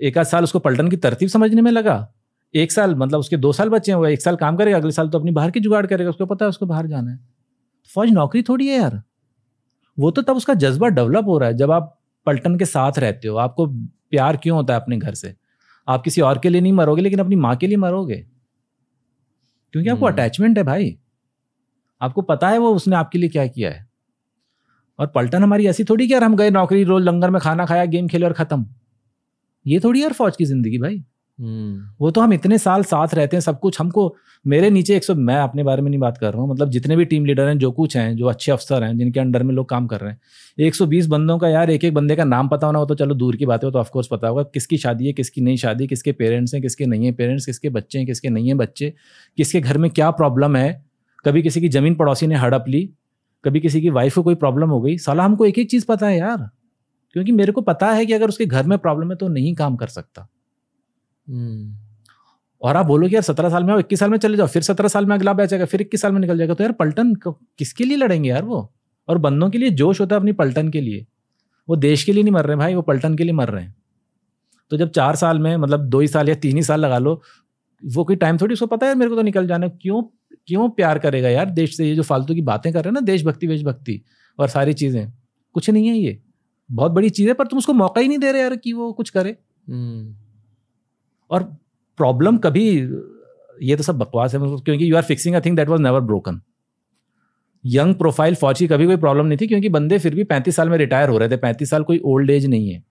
एक आध साल उसको पलटन की तरतीब समझने में लगा। एक साल मतलब उसके दो साल बचे हुए एक साल काम करेगा अगले साल तो अपनी बाहर की जुगाड़ करेगा उसको पता है उसको बाहर जाना है। फौज नौकरी थोड़ी है यार। वो तो तब उसका जज्बा डेवलप हो रहा है जब आप पलटन के साथ रहते हो। आपको प्यार क्यों होता है अपने घर से? आप किसी और के लिए नहीं मरोगे लेकिन अपनी माँ के लिए मरोगे। क्योंकि आपको अटैचमेंट हम्म। है भाई। आपको पता है वो उसने आपके लिए क्या किया है। और पलटन हमारी ऐसी थोड़ी कि यार हम गए नौकरी रोज लंगर में खाना खाया गेम खेले और खत्म। ये थोड़ी यार फौज की ज़िंदगी भाई हम्म। वो तो हम इतने साल साथ रहते हैं सब कुछ हमको मेरे नीचे एक सौ मैं अपने बारे में नहीं बात कर रहा हूँ मतलब जितने भी टीम लीडर हैं जो कुछ हैं जो अच्छे अफसर हैं जिनके अंडर में लोग काम कर रहे हैं 120 बंदों का यार एक एक बंदे का नाम पता होना हो तो चलो दूर की बात है तो ऑफकोर्स पता होगा किसकी शादी है किसकी नहीं शादी किसके पेरेंट्स हैं किसके नहीं है पेरेंट्स किसके बच्चे हैं किसके नहीं है बच्चे किसके घर में क्या प्रॉब्लम है कभी किसी की ज़मीन पड़ोसी ने हड़प ली कभी किसी की वाइफ को कोई प्रॉब्लम हो गई साला हमको एक एक चीज़ पता है यार क्योंकि मेरे को पता है कि अगर उसके घर में प्रॉब्लम है तो नहीं काम कर सकता। हम्म। और आप बोलो कि यार सत्रह साल में आओ इक्कीस साल में चले जाओ फिर सत्रह साल में अगला बैच आएगा फिर इक्कीस साल में निकल जाएगा। तो यार पलटन किसके लिए लड़ेंगे यार वो? और बंदों के लिए जोश होता है अपनी पलटन के लिए। वो देश के लिए नहीं मर रहे भाई वो पलटन के लिए मर रहे हैं। तो जब चार साल में मतलब दो ही साल या तीन ही साल लगा लो वो कोई टाइम थोड़ी उसको पता है मेरे को तो निकल जाना। क्यों क्यों प्यार करेगा यार देश से? ये जो फालतू की बातें कर रहे हैं ना देशभक्ति वेशभक्ति और सारी चीज़ें। कुछ नहीं है ये। बहुत बड़ी चीज़ है पर तुम उसको मौका ही नहीं दे रहे यार कि वो कुछ करे। हम्म। और प्रॉब्लम कभी ये तो सब बकवास है क्योंकि you are fixing a thing that was never broken young profile फौज की कभी कोई प्रॉब्लम नहीं थी क्योंकि बंदे फिर भी पैंतीस साल में रिटायर हो रहे थे पैंतीस साल कोई ओल्ड एज नहीं है।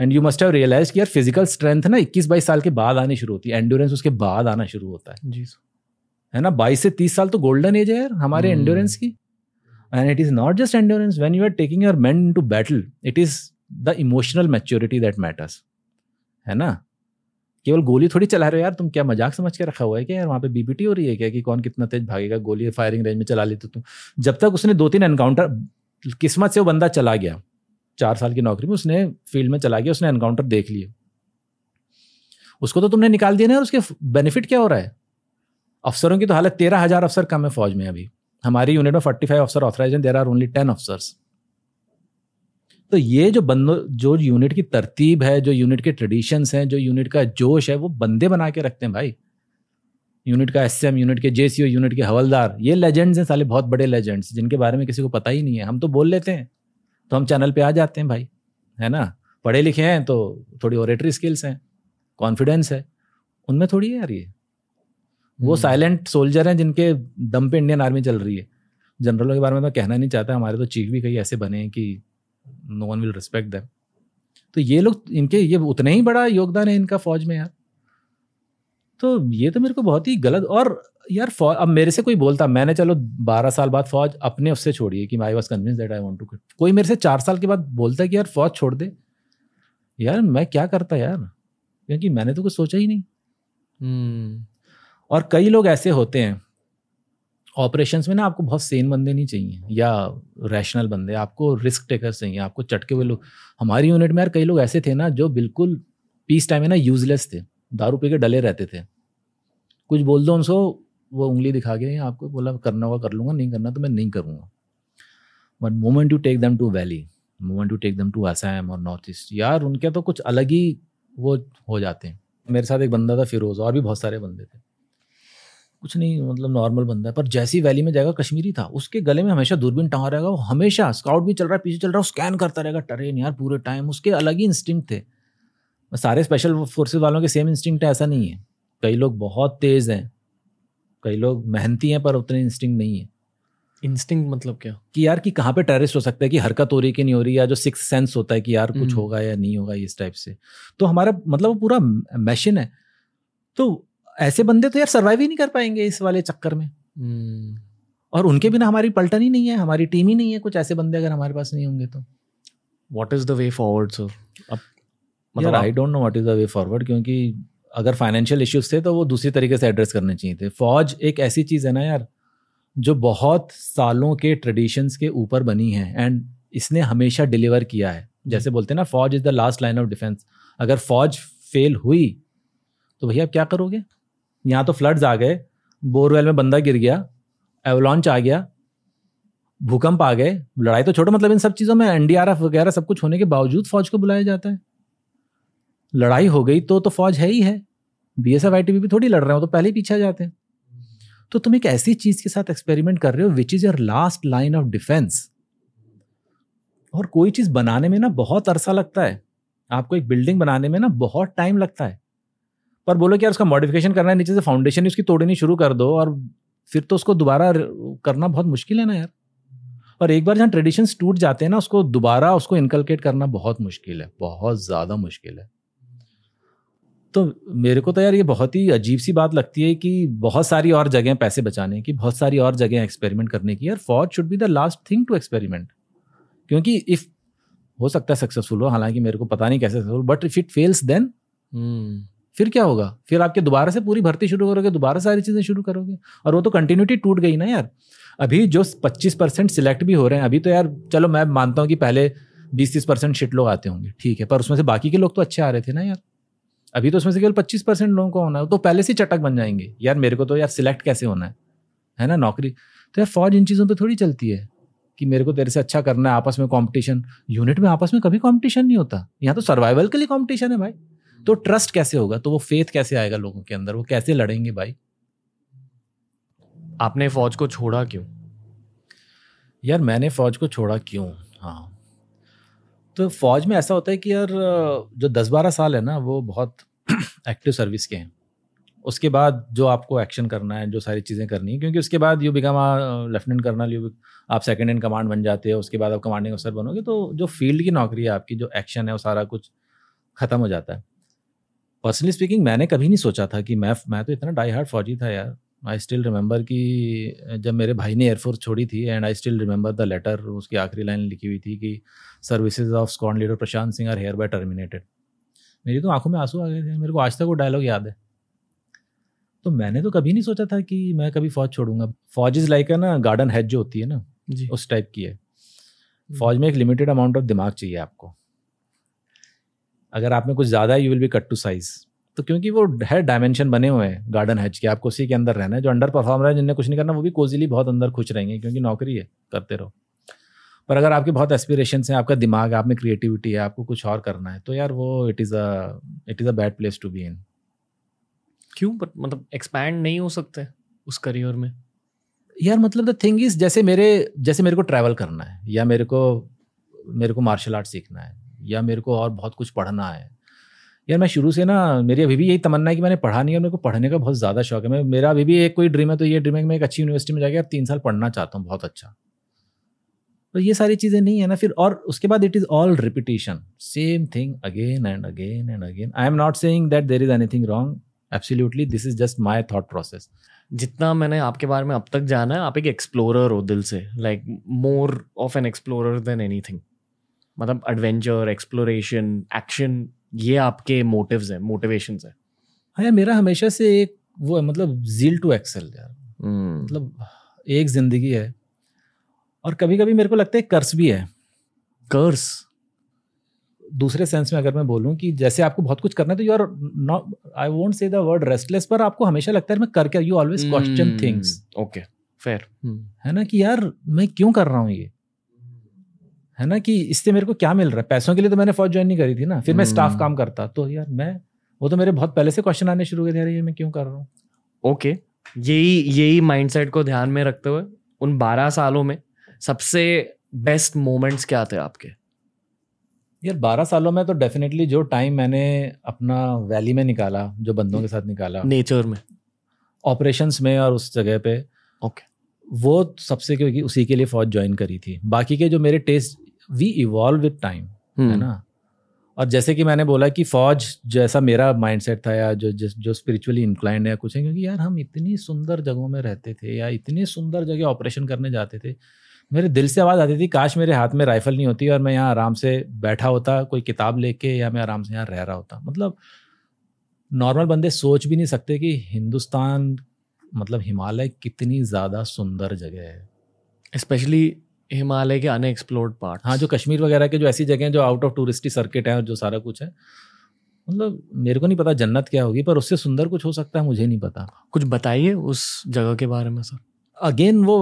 And you must have realise कि यार फ़िज़िकल स्ट्रेंथ ना इक्कीस बाईस साल के बाद आनी शुरू होती है एंडोरेंस उसके बाद आना शुरू होता है। जी है ना? बाईस से तीस साल तो गोल्डन एज है यार हमारे एंड्योरेंस hmm. की। And it is not just endurance when you are taking your man to battle it is the emotional maturity that matters है ना? केवल गोली थोड़ी चला रहे हो यार तुम। क्या मज़ाक समझ के रखा हुआ है क्या यार? वहाँ पे बीबीटी हो रही है क्या कि कौन कितना तेज भागेगा? गोली फायरिंग रेंज में चला ली तो तुम। जब तक उसने दो तीन एनकाउंटर किस्मत से वो बंदा चला गया, चार साल की नौकरी में उसने फ़ील्ड में चला गया, उसने एनकाउंटर देख लिया उसको तो तुमने निकाल दिया ना उसके बेनिफिट क्या हो रहा है? अफसरों की तो हालत, तेरह हज़ार अफसर कम है फौज में अभी। हमारी यूनिट में forty five officer authorise there are only ten officers तो ये जो बंदो, जो यूनिट की तरतीब है, जो यूनिट के ट्रेडिशंस हैं, जो यूनिट का जोश है, वो बंदे बना के रखते हैं भाई। यूनिट का एस यूनिट के जे यूनिट के हवलदार, ये लेजेंड्स हैं साले, बहुत बड़े लेजेंड्स जिनके बारे में किसी को पता ही नहीं है। हम तो बोल लेते हैं तो हम चैनल पे आ जाते हैं भाई, है ना? पढ़े लिखे हैं तो थोड़ी ओरेटरी स्किल्स हैं कॉन्फिडेंस है। उनमें थोड़ी है यार ये। वो साइलेंट हम्म। सोल्जर हैं जिनके दम पे इंडियन आर्मी चल रही है। जनरलों के बारे में तो कहना नहीं चाहता हमारे तो चीफ भी कई ऐसे बने हैं कि no one will respect them तो ये लोग इनके ये उतना ही बड़ा योगदान है इनका फौज में यार। तो ये तो मेरे को बहुत ही गलत और यार फौज अब मेरे से कोई बोलता मैंने चलो बारह साल बाद फौज अपने उससे छोड़ी कि I was convince that I want to कोई मेरे से चार साल के बाद बोलता है कि यार फौज छोड़ दे। यार मैं क्या करता यार? क्योंकि मैंने तो कुछ सोचा ही नहीं। hmm. और कई लोग ऐसे होते हैं ऑपरेशन में ना आपको बहुत सेन बंदे नहीं चाहिए या रैशनल बंदे, आपको रिस्क टेकर्स चाहिए, आपको चटके हुए लोग। हमारी यूनिट में यार कई लोग ऐसे थे ना जो बिल्कुल पीस टाइम में ना यूजलेस थे, दारू पी के डले रहते थे। कुछ बोल दो उनको, वो उंगली दिखा के आपको बोला, करना होगा, कर लूँगा, नहीं करना तो मैं नहीं करूँगा। But moment to take them to valley moment to take them to Assam और नॉर्थ ईस्ट यार उनके तो कुछ अलग ही वो हो जाते हैं। मेरे साथ एक बंदा था फिरोज और भी बहुत सारे बंदे थे। कुछ नहीं मतलब नॉर्मल बंदा है पर जैसी वैली में जाएगा कश्मीरी था। उसके गले में हमेशा दूरबीन टंगा रहेगा वो हमेशा स्काउट भी चल रहा है पीछे चल रहा है स्कैन करता रहेगा ट्रेन यार पूरे टाइम उसके अलग ही इंस्टिंग थे। सारे स्पेशल फोर्सेज वालों के सेम इंस्टिंग है ऐसा नहीं है। कई लोग बहुत तेज हैं कई लोग मेहनती हैं पर उतने इंस्टिंग नहीं है। इंस्टिंग मतलब क्या? कि यार कि कहाँ पे टेररिस्ट हो सकता है कि हरकत हो रही कि नहीं हो रही या जो सिक्स सेंस होता है कि यार कुछ हम्म। होगा या नहीं होगा इस टाइप से। तो हमारा मतलब वो पूरा मैशन है। तो ऐसे बंदे तो यार सर्वाइव ही नहीं कर पाएँगे इस वाले चक्कर में। हम्म। और उनके बिना हमारी पलटन ही नहीं है हमारी टीम ही नहीं है कुछ ऐसे बंदे अगर हमारे पास नहीं होंगे तो। What is the way forward sir अब मतलब I don't know what is the way forward क्योंकि अगर फाइनेंशियल इश्यूज़ थे तो वो दूसरी तरीके से एड्रेस करने चाहिए थे। फौज एक ऐसी चीज़ है ना यार जो बहुत सालों के ट्रेडिशंस के ऊपर बनी है एंड इसने हमेशा डिलीवर किया है। जैसे बोलते हैं ना फौज is the last line of defence अगर फौज फेल हुई तो भैया आप क्या करोगे? यहाँ तो फ्लड्स आ गए, बोरवेल में बंदा गिर गया, एवलॉन्च आ गया, भूकंप आ गए, लड़ाई तो छोटो मतलब इन सब चीज़ों में एनडीआरएफ वगैरह सब कुछ होने के बावजूद फौज को बुलाया जाता है। लड़ाई हो गई तो तो फौज है ही है। B S F I T भी थोड़ी लड़ रहे हो तो पहले ही पीछे जाते हैं। तो तुम एक ऐसी चीज़ के साथ एक्सपेरिमेंट कर रहे हो which is your last line of defence और कोई चीज़ बनाने में ना बहुत अरसा लगता है। आपको एक बिल्डिंग बनाने में ना बहुत टाइम लगता है। पर बोलो कि यार उसका मॉडिफिकेशन करना है, नीचे से फाउंडेशन उसकी तोड़नी शुरू कर दो और फिर तो उसको दोबारा करना बहुत मुश्किल है ना यार। और एक बार जहाँ ट्रेडिशंस टूट जाते हैं ना, उसको दोबारा उसको इनकलकेट करना बहुत मुश्किल है, बहुत ज़्यादा मुश्किल है। तो मेरे को तो यार ये बहुत ही अजीब सी बात लगती है कि बहुत सारी और जगह पैसे बचाने की, बहुत सारी और जगह एक्सपेरिमेंट करने की यार for should be the last thing to experiment क्योंकि इफ़ हो सकता है सक्सेसफुल हो, हालाँकि मेरे को पता नहीं कैसे successful but if it fails then फिर क्या होगा? फिर आपके दोबारा से पूरी भर्ती शुरू करोगे, दोबारा सारी चीज़ें शुरू करोगे। और वो तो कंटिन्यूटी टूट गई ना यार। अभी जो पच्चीस परसेंट सिलेक्ट भी हो रहे हैं, अभी तो यार, चलो मैं मानता हूँ कि पहले बीस तीस परसेंट शिट लोग आते होंगे, ठीक है, पर उसमें से बाकी के लोग तो अच्छे आ रहे थे ना यार। अभी तो उसमें से केवल पच्चीस परसेंट लोगों को होना है तो पहले से चटक बन जाएँगे। यार मेरे को तो यार सिलेक्ट कैसे होना है? है ना नौकरी? तो यार फौज इन चीज़ों पर थोड़ी चलती है कि मेरे को तेरे से अच्छा करना है, आपस में कंपटीशन यूनिट में आपस में कभी कॉम्पिटिशन नहीं होता। यहाँ तो सर्वाइवल के लिए कंपटीशन है भाई। तो ट्रस्ट कैसे होगा? तो वो फेथ कैसे आएगा लोगों के अंदर? वो कैसे लड़ेंगे भाई? आपने फौज को छोड़ा क्यों? यार मैंने फौज को छोड़ा क्यों? हाँ। तो फौज में ऐसा होता है कि यार जो दस बारह साल है ना वो बहुत एक्टिव सर्विस के हैं। उसके बाद जो आपको एक्शन करना है जो सारी चीज़ें करनी है क्योंकि उसके बाद you become lieutenant colonel you आप सेकंड इन कमांड बन जाते हो उसके बाद आप कमांडिंग अफसर बनोगे तो जो फ़ील्ड की नौकरी है आपकी जो एक्शन है वो सारा कुछ ख़त्म हो जाता है। पर्सनली स्पीकिंग मैंने कभी नहीं सोचा था कि मैं मैं तो इतना डाई हार्ड फौजी था यार। आई स्टिल रिमेंबर कि जब मेरे भाई ने एयरफोर्स छोड़ी थी and I still remember the letter उसकी आखिरी लाइन लिखी हुई थी कि services of squadron leader Prashant Singh are hereby terminated मेरी तो आँखों में आँसू आ गए थे। मेरे को आज तक वो डायलॉग याद है। तो मैंने तो कभी नहीं सोचा था कि मैं कभी फौज छोड़ूँगा। फौज इज़ लाइक है ना गार्डन हेड जो होती है ना जी। उस टाइप की है। हम्म। फौज में एक लिमिटेड अमाउंट ऑफ़ दिमाग चाहिए आपको। अगर आप में कुछ ज़्यादा है you will be cut to size तो क्योंकि वो है डायमेंशन बने हुए हैं गार्डन हैच के आपको उसी के अंदर रहना है। जो अंडर परफॉर्मर है जिन्हें कुछ नहीं करना वो भी कोजिली बहुत अंदर खुश रहेंगे क्योंकि नौकरी है करते रहो। पर अगर आपके बहुत एस्पिरेशन हैं आपका दिमाग आप में क्रिएटिविटी है आपको कुछ और करना है तो यार वो it is a it is a bad place to be in क्यों? मतलब एक्सपैंड नहीं हो सकते उस करियर में। यार मतलब द थिंग इज़ जैसे मेरे जैसे मेरे को ट्रैवल करना है या मेरे को मेरे को मार्शल आर्ट सीखना है या मेरे को और बहुत कुछ पढ़ना है। यार मैं शुरू से ना, मेरी अभी भी यही तमन्ना है कि मैंने पढ़ा नहीं है मेरे को पढ़ने का बहुत ज़्यादा शौक है। मैं, मेरा अभी भी एक कोई ड्रीम है तो ये ड्रीम है कि मैं एक अच्छी यूनिवर्सिटी में जाकर तीन साल पढ़ना चाहता हूँ, बहुत अच्छा। तो ये सारी चीज़ें नहीं है ना, फिर और उसके बाद it is all repetition same thing again and again and again I am not saying that there is anything wrong absolutely this is just my thought process जितना मैंने आपके बारे में अब तक जाना है, आप एक एक्सप्लोरर हो दिल से like more of an explorer than anything मतलब एडवेंचर एक्सप्लोरेशन एक्शन ये आपके मोटिव्स हैं मोटिवेशंस है। हाँ यार मेरा हमेशा से एक वो है मतलब जील टू एक्सेल यार। hmm. मतलब एक ज़िंदगी है और कभी कभी मेरे को लगता है कर्स भी है। कर्स दूसरे सेंस में अगर मैं बोलूँ कि जैसे आपको बहुत कुछ करना है तो you are not I won't say the word restless पर आपको हमेशा लगता है मैं करके you always question things okay fair है ना कि यार मैं क्यों कर रहा हूँ ये? है ना कि इससे मेरे को क्या मिल रहा है? पैसों के लिए तो मैंने फौज ज्वाइन नहीं करी थी ना। फिर मैं स्टाफ hmm. काम करता। तो यार मैं वो तो मेरे बहुत पहले से क्वेश्चन आने शुरू हो गए थे ये मैं क्यों कर रहा हूँ? Okay okay. यही यही माइंडसेट को ध्यान में रखते हुए उन बारह सालों में सबसे बेस्ट मोमेंट्स क्या थे आपके? यार बारह सालों में तो डेफिनेटली जो टाइम मैंने अपना वैली में निकाला जो बंदों के साथ निकाला। नेचर में। ऑपरेशंस में और उस जगह पे ओके okay. वो सबसे क्योंकि उसी के लिए फौज ज्वाइन करी थी। बाकी के जो मेरे taste we evolve with time है ना? और जैसे कि मैंने बोला कि फौज जैसा मेरा माइंडसेट था या जो जो स्पिरिचुअली इंक्लाइंड है कुछ है क्योंकि यार हम इतनी सुंदर जगहों में रहते थे या इतनी सुंदर जगह ऑपरेशन करने जाते थे मेरे दिल से आवाज़ आती थी काश मेरे हाथ में राइफल नहीं होती और मैं यहाँ आराम से बैठा होता कोई किताब लेके या मैं आराम से यहाँ रह रहा होता। मतलब नॉर्मल बंदे सोच भी नहीं सकते कि हिंदुस्तान मतलब हिमालय कितनी ज़्यादा सुंदर जगह है। स्पेशली हिमालय के अनएक्सप्लोर्ड पार्ट हाँ जो कश्मीर वगैरह के जो ऐसी जगह हैं जो आउट ऑफ़ टूरिस्टी सर्किट है और जो सारा कुछ है मतलब मेरे को नहीं पता जन्नत क्या होगी पर उससे सुंदर कुछ हो सकता है मुझे नहीं पता। कुछ बताइए उस जगह के बारे में सर। अगेन वो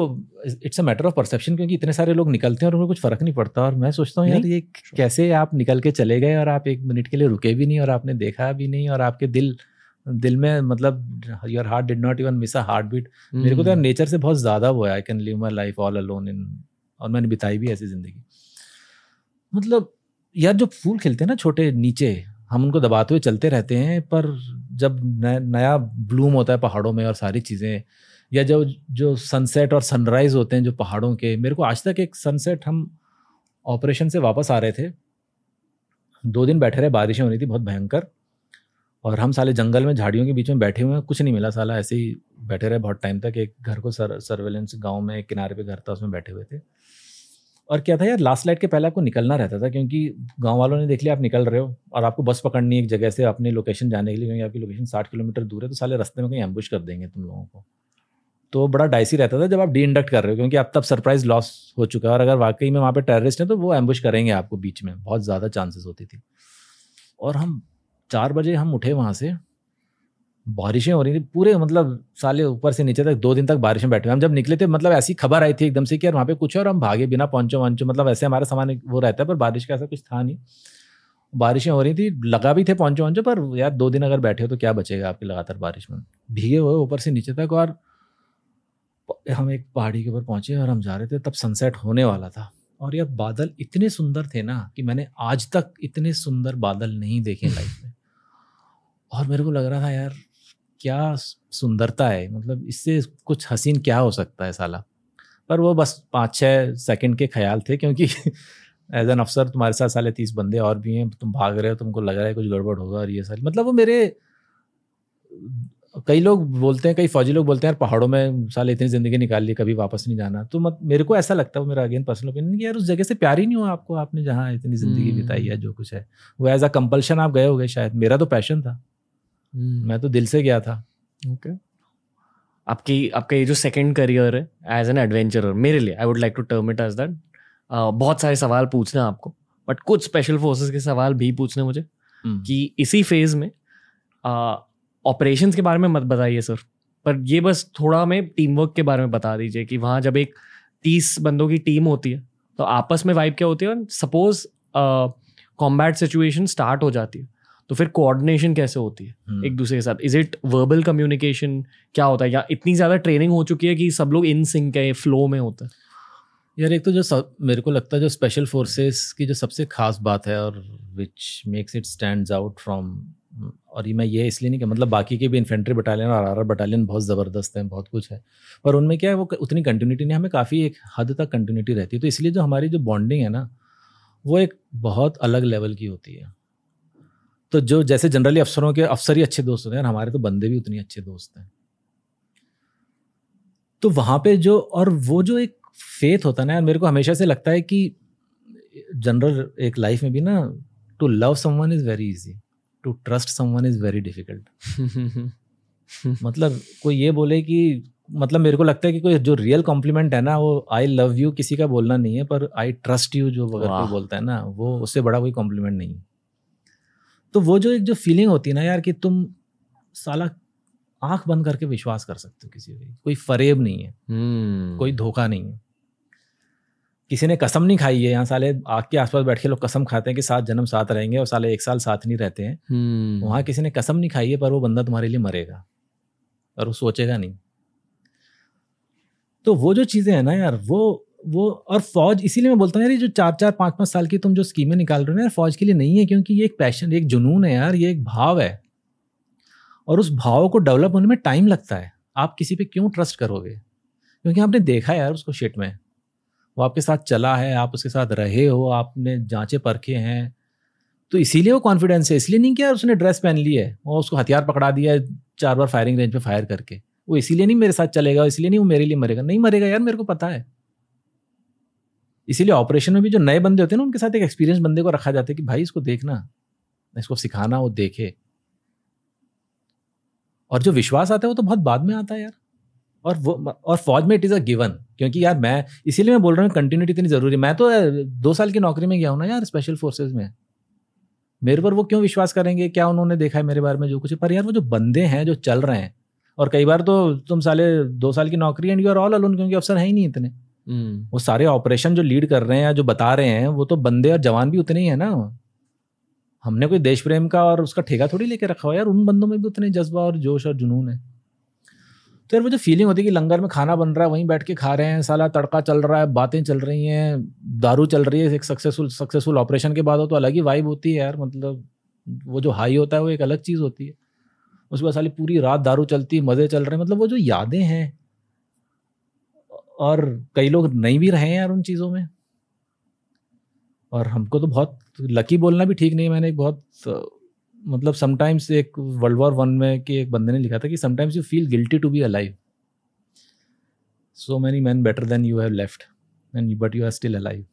it's a matter of perception क्योंकि इतने सारे लोग निकलते हैं और उनको कुछ फ़र्क नहीं पड़ता और मैं सोचता हूँ यार ये कैसे आप निकल के चले गए और आप एक मिनट के लिए रुके भी नहीं और आपने देखा भी नहीं और आपके दिल दिल में मतलब your heart did not even miss a heartbeat मेरे को तो यार नेचर से बहुत ज़्यादा वो है I can live my life all alone in और मैंने बिताई भी ऐसी ज़िंदगी। मतलब यार जो फूल खिलते हैं ना छोटे नीचे, हम उनको दबाते हुए चलते रहते हैं, पर जब नया ब्लूम होता है पहाड़ों में और सारी चीज़ें, या जो जो सनसेट और सनराइज होते हैं जो पहाड़ों के, मेरे को आज तक एक सनसेट हम ऑपरेशन से वापस आ रहे थे। दो दिन बैठे रहे, बारिशें हो रही थी, बहुत भयंकर, और हम साले जंगल में, झाड़ियों के बीच में बैठे हुए हैं, कुछ नहीं मिला साला, ऐसे ही बैठे रहे बहुत टाइम तक, एक घर को सर सर्वेलेंस गाँव में किनारे पे घर था, उसमें बैठे हुए थे। और क्या था यार लास्ट लाइट के पहले आपको निकलना रहता था, क्योंकि गाँव वालों ने देख लिया, आप निकल रहे हो, और आपको बस पकड़नी है एक जगह से अपनी लोकेशन जाने के लिए, क्योंकि आपकी लोकेशन साठ किलोमीटर दूर है तो साले रास्ते में कहीं एम्बुश कर देंगे तुम लोगों को। तो बड़ा डाइसी रहता था जब आप डी इंडक्ट कर रहे हो, क्योंकि अब तब सरप्राइज़ लॉस हो चुका है, और अगर वाकई में वहाँ पे टेररिस्ट हैं तो वो एम्बुश करेंगे आपको बीच में, बहुत ज़्यादा चांसेस होती थी। और हम चार बजे हम उठे वहाँ से बारिशें हो रही थी, पूरे मतलब साले ऊपर से नीचे तक, दो दिन तक बारिश में बैठे हम जब निकले थे मतलब ऐसी खबर आई थी एकदम से कि यार वहाँ पे कुछ है और हम भागे बिना पहुंचो वंचो मतलब ऐसे हमारा सामान वो रहता है, पर बारिश का ऐसा कुछ था नहीं। बारिशें हो रही थी, लगा भी थे पहुंचो वंचो पर यार दो दिन अगर बैठे हो तो क्या बचेगा आपकी लगातार बारिश में? भीगे हुए ऊपर से नीचे तक और हम एक पहाड़ी के ऊपर पहुँचे और हम जा रहे थे, तब सनसेट होने वाला था। और यह बादल इतने सुंदर थे ना कि मैंने आज तक इतने सुंदर बादल नहीं देखे लाइफ में। और मेरे को लग रहा था यार क्या सुंदरता है? मतलब इससे कुछ हसीन क्या हो सकता है साला? पर वो बस पाँच छः सेकंड के ख्याल थे क्योंकि एज एन अफसर तुम्हारे साथ साले तीस बंदे और भी हैं तुम भाग रहे हो तुमको लग रहा है कुछ गड़बड़ होगा और ये सारी। मतलब वो मेरे कई लोग बोलते हैं कई फौजी लोग बोलते हैं यार पहाड़ों में साल इतनी ज़िंदगी निकाल ली कभी वापस नहीं जाना। तो मत मेरे को ऐसा लगता है मेरा अगेन पर्सनल ओपिनियन कि यार उस जगह से प्यार ही नहीं हुआ आपको आपने जहाँ इतनी ज़िंदगी हम्म। बिताई है जो कुछ है। वो एज अ कंपल्शन आप गए हो गए शायद मेरा तो पैशन था। हम्म। मैं तो दिल से गया था। ओके आपकी आपका ये जो सेकेंड करियर है एज एन एडवेंचरर मेरे लिए I would like to term it as that बहुत सारे सवाल पूछने आपको बट कुछ स्पेशल फोर्सेस के सवाल भी पूछने मुझे हम्म। कि इसी फ़ेज़ में ऑपरेशंस के बारे में मत बताइए सर पर ये बस थोड़ा हमें टीम वर्क के बारे में बता दीजिए कि वहाँ जब एक तीस बंदों की टीम होती है तो आपस में वाइब क्या होती है? सपोज़ कॉम्बैट सिचुएशन स्टार्ट हो जाती है तो फिर कोऑर्डिनेशन कैसे होती है हम्म। एक दूसरे के साथ? इज़ इट वर्बल कम्युनिकेशन क्या होता है? या इतनी ज़्यादा ट्रेनिंग हो चुकी है कि सब लोग इन सिंक है फ्लो में होता है? यार एक तो जो सब, मेरे को लगता है जो स्पेशल फोर्सेस की जो सबसे खास बात है और which makes it stand out from और ये मैं ये इसलिए नहीं कि मतलब बाकी के भी इन्फेंट्री बटालियन और आर बटालियन बहुत ज़बरदस्त हैं बहुत कुछ है। पर उनमें क्या है वो उतनी कंटिन्यूटी नहीं हमें काफ़ी एक हद तक कंटिन्यूटी रहती है। तो इसलिए जो हमारी जो बॉन्डिंग है ना वो एक बहुत अलग लेवल की होती है। तो जो जैसे जनरली अफसरों के अफसर ही अच्छे दोस्त होते हैं हमारे तो बंदे भी उतने अच्छे दोस्त हैं। तो वहाँ पे जो और वो जो एक फेथ होता है ना मेरे को हमेशा से लगता है कि जनरल एक लाइफ में भी ना to love someone is very easy to trust someone is very difficult मतलब कोई ये बोले कि मतलब मेरे को लगता है कि कोई जो रियल कॉम्प्लीमेंट है ना वो आई लव यू किसी का बोलना नहीं है पर आई ट्रस्ट यू जो कोई बोलता है ना वो उससे बड़ा कोई कॉम्प्लीमेंट नहीं है। तो वो जो एक जो फीलिंग होती है ना यार कि तुम साला आँख बंद करके विश्वास कर सकते हो किसी पे कोई फरेब नहीं है। हम्म। कोई धोखा नहीं है। किसी ने कसम नहीं खाई है। यहाँ साले आग के आसपास बैठ के लोग कसम खाते हैं कि सात जन्म साथ रहेंगे और साले एक साल साथ नहीं रहते हैं। हम्म। वहाँ किसी ने कसम नहीं खाई है पर वो बंदा तुम्हारे लिए मरेगा। और वो सोचेगा नहीं। तो वो जो चीज़ें हैं ना यार वो वो, और फौज, इसीलिए मैं बोलता हूँ, यार, ये जो चार चार, पाँच पाँच साल की तुम जो स्कीमें निकाल रहे हो ना, यार, फौज के लिए नहीं है, क्योंकि ये एक पैशन एक जुनून है यार, ये एक भाव है। और उस भाव को डेवलप होने में टाइम लगता है। आप किसी पे क्यों ट्रस्ट करोगे? क्योंकि आपने देखा है यार उसको शिट में। वो आपके साथ चला है, आप उसके साथ रहे हो, आपने जांचे परखे हैं। तो इसीलिए वो कॉन्फिडेंस है, इसलिए नहीं कि यार उसने ड्रेस पहन ली है, और उसको हथियार पकड़ा दिया है चार बार फायरिंग रेंज पे फायर करके। वो इसीलिए नहीं मेरे साथ चलेगा, इसलिए नहीं वो मेरे लिए मरेगा। नहीं मरेगा यार, मेरे को पता है। इसीलिए ऑपरेशन में भी जो नए बंदे होते हैं ना, उनके साथ एक एक्सपीरियंस बंदे को रखा जाता है कि भाई इसको देखना इसको सिखाना, वो देखे। और जो विश्वास आता है, वो तो बहुत बाद में आता है यार। और वो, और फौज में इट इज़ अ गिवन क्योंकि यार मैं, इसीलिए मैं बोल रहा हूँ कंटिन्यूटी इतनी ज़रूरी है। मैं तो दो साल की नौकरी में गया हूँ ना यार स्पेशल फोर्सेज में। मेरे पर वो क्यों विश्वास करेंगे? क्या उन्होंने देखा है मेरे बारे में जो कुछ है? पर यार वो जो बंदे हैं, जो चल रहे हैं, और कई बार तो तुम साले दो साल की नौकरी and you are all alone क्योंकि अफसर है ही नहीं इतने। वो सारे ऑपरेशन जो लीड कर रहे हैं या जो बता रहे हैं, वो तो बंदे और जवान भी उतने ही है ना। हमने कोई देश प्रेम का और उसका ठेका थोड़ी लेके रखा हुआ यार? उन बंदों में भी उतने जज्बा और जोश और जुनून है। तो यार वो जो फीलिंग होती है कि लंगर में खाना बन रहा है, वहीं बैठ के खा रहे हैं, साला तड़का चल रहा है, बातें चल रही हैं, दारू चल रही है, एक सक्सेसफुल सक्सेसफुल ऑपरेशन के बाद हो तो अलग ही वाइब होती है यार मतलब वो जो हाई होता है वो एक अलग चीज़ होती है। उसके बाद साली पूरी रात दारू चलती है मज़े चल रहे हैं मतलब वो जो यादें हैं और कई लोग नहीं भी रहे हैं यार उन चीज़ों में। और हमको तो बहुत लकी बोलना भी ठीक नहीं मैंने एक बहुत मतलब समटाइम्स एक वर्ल्ड वॉर वन में कि एक बंदे ने लिखा था कि sometimes you feel guilty to be alive so many man better than you have left and but you are still alive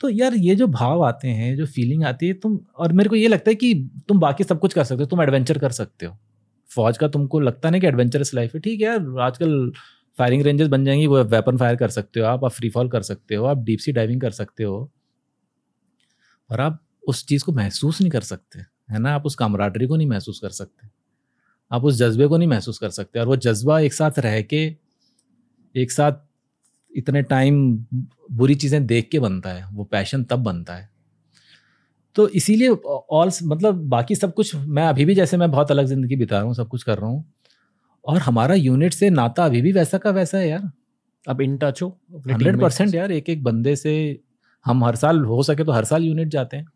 तो यार ये जो भाव आते हैं, जो फीलिंग आती है, तुम, और मेरे को ये लगता है कि तुम बाकी सब कुछ कर सकते हो, तुम एडवेंचर कर सकते हो। फौज का तुमको लगता नहीं कि एडवेंचरस लाइफ है। ठीक है यार, आजकल फायरिंग रेंजेस बन जाएँगी, वो वेपन फायर कर सकते हो आप आप फ्री फॉल कर सकते हो, आप डीप सी डाइविंग कर सकते हो। और आप उस चीज़ को महसूस नहीं कर सकते, है ना? आप उस कामराडरी को नहीं महसूस कर सकते। आप उस जज्बे को नहीं महसूस कर सकते, और वो जज्बा एक साथ रह के, एक साथ इतने टाइम बुरी चीज़ें देख के बनता है, वो पैशन तब बनता है। तो इसीलिए ऑल मतलब बाकी सब कुछ मैं अभी भी जैसे मैं बहुत अलग ज़िंदगी बिता रहा हूँ, सब कुछ कर रहा हूँ और हमारा यूनिट से नाता अभी भी वैसा का वैसा है यार। अब इन टच हो हंड्रेड परसेंट यार एक एक बंदे से हम हर साल हो सके तो हर साल यूनिट जाते हैं।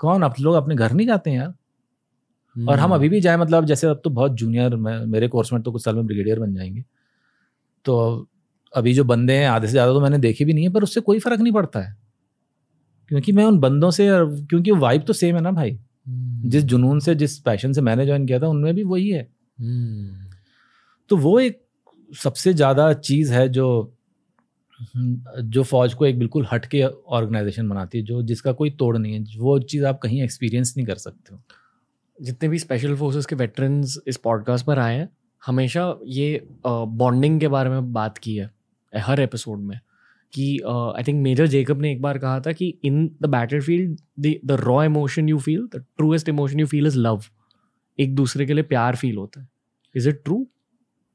कौन? आप लोग अपने घर नहीं जाते हैं यार। और हम हम्म। अभी भी जाए मतलब जैसे अब तो बहुत जूनियर मेरे कोर्स में तो कुछ साल में ब्रिगेडियर बन जाएँगे। तो अभी जो बंदे हैं आधे से ज़्यादा तो मैंने देखे भी नहीं है पर उससे कोई फ़र्क नहीं पड़ता है। क्योंकि मैं उन बंदों से क्योंकि वाइब तो सेम है ना भाई। हम्म। जिस जुनून से जिस पैशन से मैंने ज्वाइन किया था उनमें भी वही है। हम्म। तो वो एक सबसे ज़्यादा चीज़ है जो जो फौज को एक बिल्कुल हट के ऑर्गेनाइजेशन बनाती है, जो जिसका कोई तोड़ नहीं है, वो चीज़ आप कहीं एक्सपीरियंस नहीं कर सकते हो। जितने भी स्पेशल फोर्सेस के वेटरन्स इस पॉडकास्ट पर आए हैं, हमेशा ये बॉन्डिंग के बारे में बात की है हर एपिसोड में, कि आई थिंक मेजर जेकब ने एक बार कहा था कि in the battlefield the raw emotion you feel the truest emotion you feel is love एक दूसरे के लिए प्यार फील होता है। इज़ इट ट्रू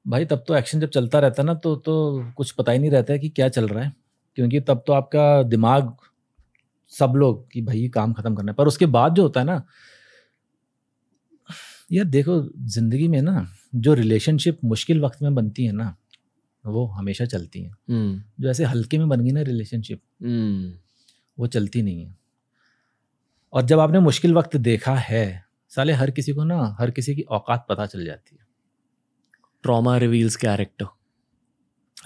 भाई तब तो एक्शन जब चलता रहता है ना तो तो कुछ पता ही नहीं रहता है कि क्या चल रहा है। क्योंकि तब तो आपका दिमाग सब लोग कि भाई काम खत्म करना है। पर उसके बाद जो होता है ना यार देखो ज़िंदगी में ना जो रिलेशनशिप मुश्किल वक्त में बनती है ना वो हमेशा चलती हैं। हम्म। जो ऐसे हल्के में बन गई ना रिलेशनशिप हम्म। वो चलती नहीं है। और जब आपने मुश्किल वक्त देखा है साले हर किसी को ना हर किसी की औकात पता चल जाती है। Trauma reveals character